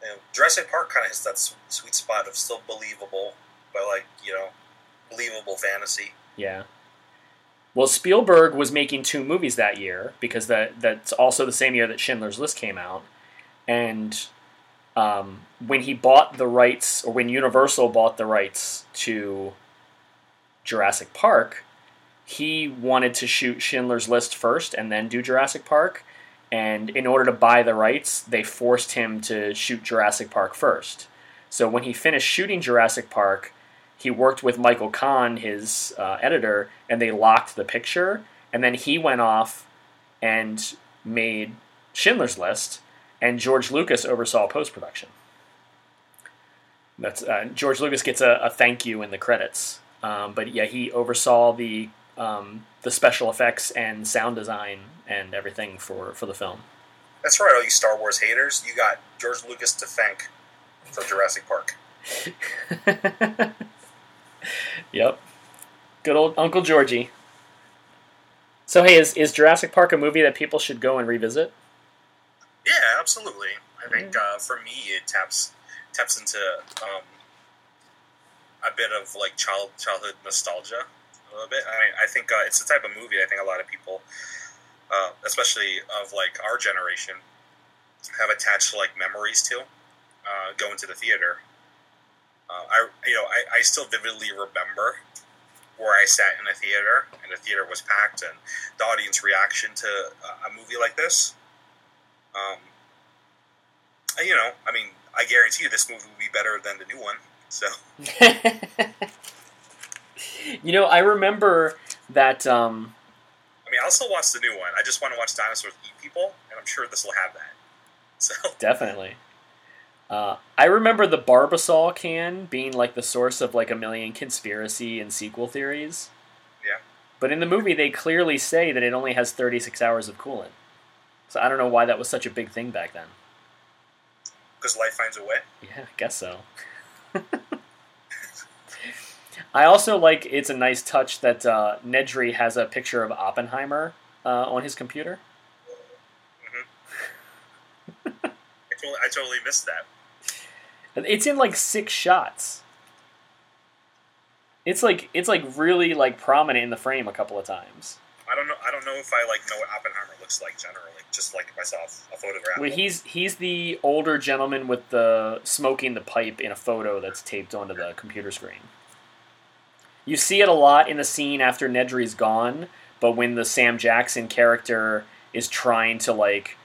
Speaker 2: know, Jurassic Park kind of hits that sweet spot of still believable, but like you know, believable fantasy.
Speaker 1: Yeah. Well, Spielberg was making two movies that year because that that's also the same year that Schindler's List came out, and um, when he bought the rights, or when Universal bought the rights to Jurassic Park, he wanted to shoot Schindler's List first and then do Jurassic Park. And in order to buy the rights, they forced him to shoot Jurassic Park first. So when he finished shooting Jurassic Park, he worked with Michael Kahn, his uh, editor, and they locked the picture. And then he went off and made Schindler's List, and George Lucas oversaw post production. That's uh, George Lucas gets a, a thank you in the credits, um, but yeah, he oversaw the um, the special effects and sound design and everything for, for the film.
Speaker 2: That's right, all you Star Wars haters. You got George Lucas to thank for Jurassic Park.
Speaker 1: Yep. Good old Uncle Georgie. So hey, is, is Jurassic Park a movie that people should go and revisit?
Speaker 2: Yeah, absolutely. I think uh, for me, it taps taps into um, a bit of like child childhood nostalgia a little bit. I mean, I think uh, it's the type of movie I think a lot of people, uh, especially of like our generation, have attached like memories to uh, going to the theater. Uh, I you know I, I still vividly remember where I sat in a theater and the theater was packed and the audience reaction to a- a movie like this. Um, and, you know, I mean, I guarantee you this movie will be better than the new one. So
Speaker 1: you know, I remember that. Um,
Speaker 2: I mean, I'll still watch the new one. I just want to watch dinosaurs eat people, and I'm sure this will have that. So
Speaker 1: definitely. Uh, I remember the Barbasol can being like the source of like a million conspiracy and sequel theories.
Speaker 2: Yeah.
Speaker 1: But in the movie, they clearly say that it only has 36 hours of coolant. So I don't know why that was such a big thing back then.
Speaker 2: because life finds a way.
Speaker 1: Yeah, I guess so. I also like it's a nice touch that uh, Nedry has a picture of Oppenheimer uh, on his computer.
Speaker 2: I totally, I totally missed that.
Speaker 1: It's in like six shots. It's like it's like really like prominent in the frame a couple of times.
Speaker 2: I don't know. I don't know if I like know what Oppenheimer looks like generally. Just like saw a photograph.
Speaker 1: Well, he's he's the older gentleman with the smoking the pipe in a photo that's taped onto the computer screen. You see it a lot in the scene after Nedry's gone, but when the Sam Jackson character is trying to like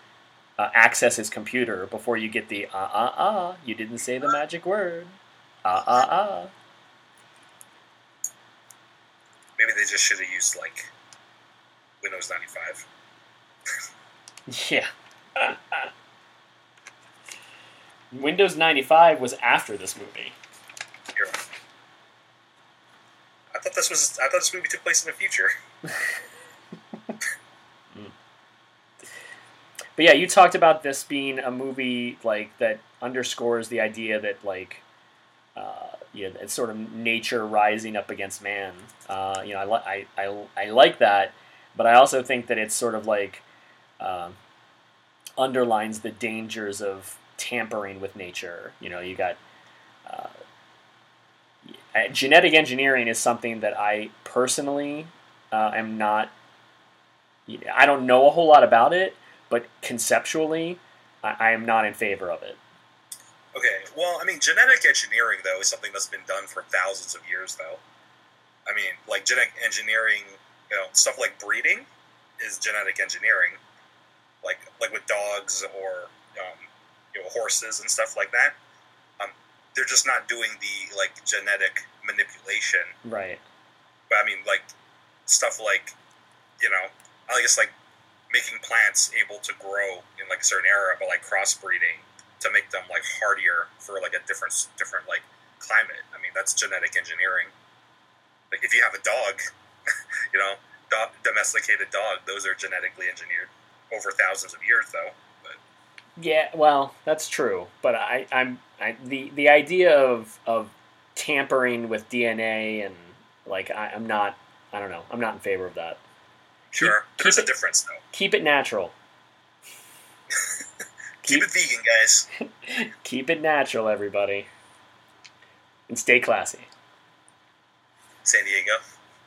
Speaker 1: uh, access his computer before you get the ah ah ah, you didn't say the magic word, Ah ah ah
Speaker 2: Maybe they just should have used like Windows 95.
Speaker 1: ah, yeah. Windows ninety five was after this movie.
Speaker 2: Here. I thought this was. I thought this movie took place in the future.
Speaker 1: But yeah, you talked about this being a movie like that underscores the idea that like uh, you know it's sort of nature rising up against man. Uh, you know, I, li- I, I, I like that, but I also think that it's sort of like um underlines the dangers of tampering with nature. You know, you got uh, genetic engineering is something that I personally uh, am not. I don't know a whole lot about it, but conceptually, I, I am not in favor of it.
Speaker 2: Okay, well, I mean, genetic engineering though is something that's been done for thousands of years, though. I mean, like genetic engineering, you know, stuff like breeding is genetic engineering, like like with dogs or um, you know horses and stuff like that. Um, they're just not doing the like genetic manipulation.
Speaker 1: Right.
Speaker 2: But I mean, like stuff like you know, I guess like making plants able to grow in like a certain area, but like crossbreeding to make them like hardier for like a different different like climate. I mean, that's genetic engineering. Like if you have a dog, you know, do- domesticated dog, those are genetically engineered over thousands of years, though. But
Speaker 1: Yeah, well, that's true, but I, I'm I, the the idea of of tampering with DNA and like I, I'm not I don't know I'm not in favor of that.
Speaker 2: sure,
Speaker 1: keep
Speaker 2: there's a
Speaker 1: it-
Speaker 2: difference though.
Speaker 1: Keep it natural.
Speaker 2: Keep it vegan, guys.
Speaker 1: Keep it natural, everybody, and stay classy.
Speaker 2: San Diego.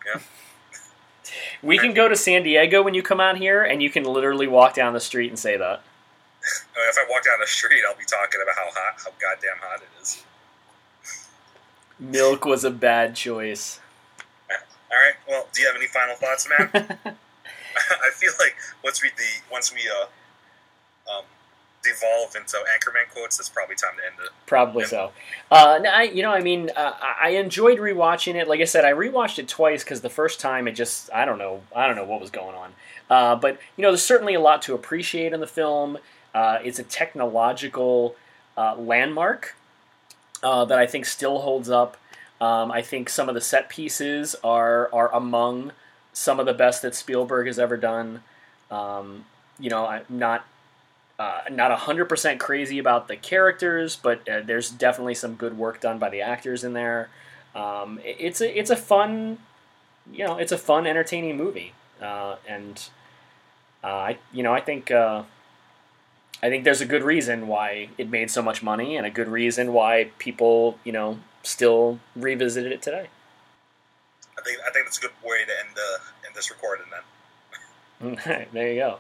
Speaker 2: Yeah.
Speaker 1: We can go to San Diego when you come out here, and you can literally walk down the street and say that.
Speaker 2: Uh, if I walk down the street, I'll be talking about how hot, how goddamn hot it is.
Speaker 1: Milk was a bad choice.
Speaker 2: All right. Well, do you have any final thoughts, man? I feel like once we the once we uh um devolve into Anchorman quotes, it's probably time to end it.
Speaker 1: Probably so. Uh, no, I, you know, I mean, uh, I I enjoyed rewatching it. Like I said, I rewatched it twice because the first time it just, I don't know, I don't know what was going on. Uh, but you know, there's certainly a lot to appreciate in the film. Uh, it's a technological uh, landmark uh, that I think still holds up. Um, I think some of the set pieces are are among some of the best that Spielberg has ever done. Um, you know, I'm not uh, not hundred percent crazy about the characters, but uh, there's definitely some good work done by the actors in there. Um, it- it's a it's a fun, you know, it's a fun, entertaining movie, uh, and uh, I you know I think uh, I think there's a good reason why it made so much money, and a good reason why people you know still revisited it today.
Speaker 2: I think I think that's a good way to end the end this recording. Then
Speaker 1: there you go.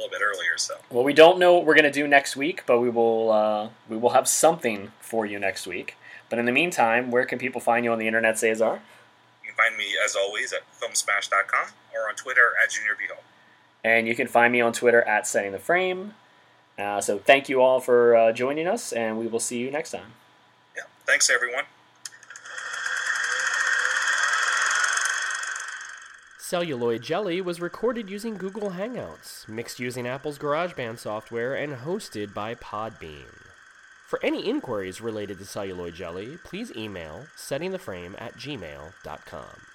Speaker 2: That's a good piece a little bit earlier. So
Speaker 1: Well, we don't know what we're gonna do next week, but we will uh, we will have something for you next week. But in the meantime, where can people find you on the internet, Cesar?
Speaker 2: you can find me as always at filmsmash.com or on Twitter at juniorbeho.
Speaker 1: And you can find me on Twitter at Setting the Frame. Uh, so thank you all for uh, joining us, and we will see you next time.
Speaker 2: Yeah. Thanks everyone.
Speaker 3: Celluloid Jelly was recorded using Google Hangouts, mixed using Apple's GarageBand software, and hosted by Podbean. For any inquiries related to celluloid jelly, please email settingtheframe at gmail.com.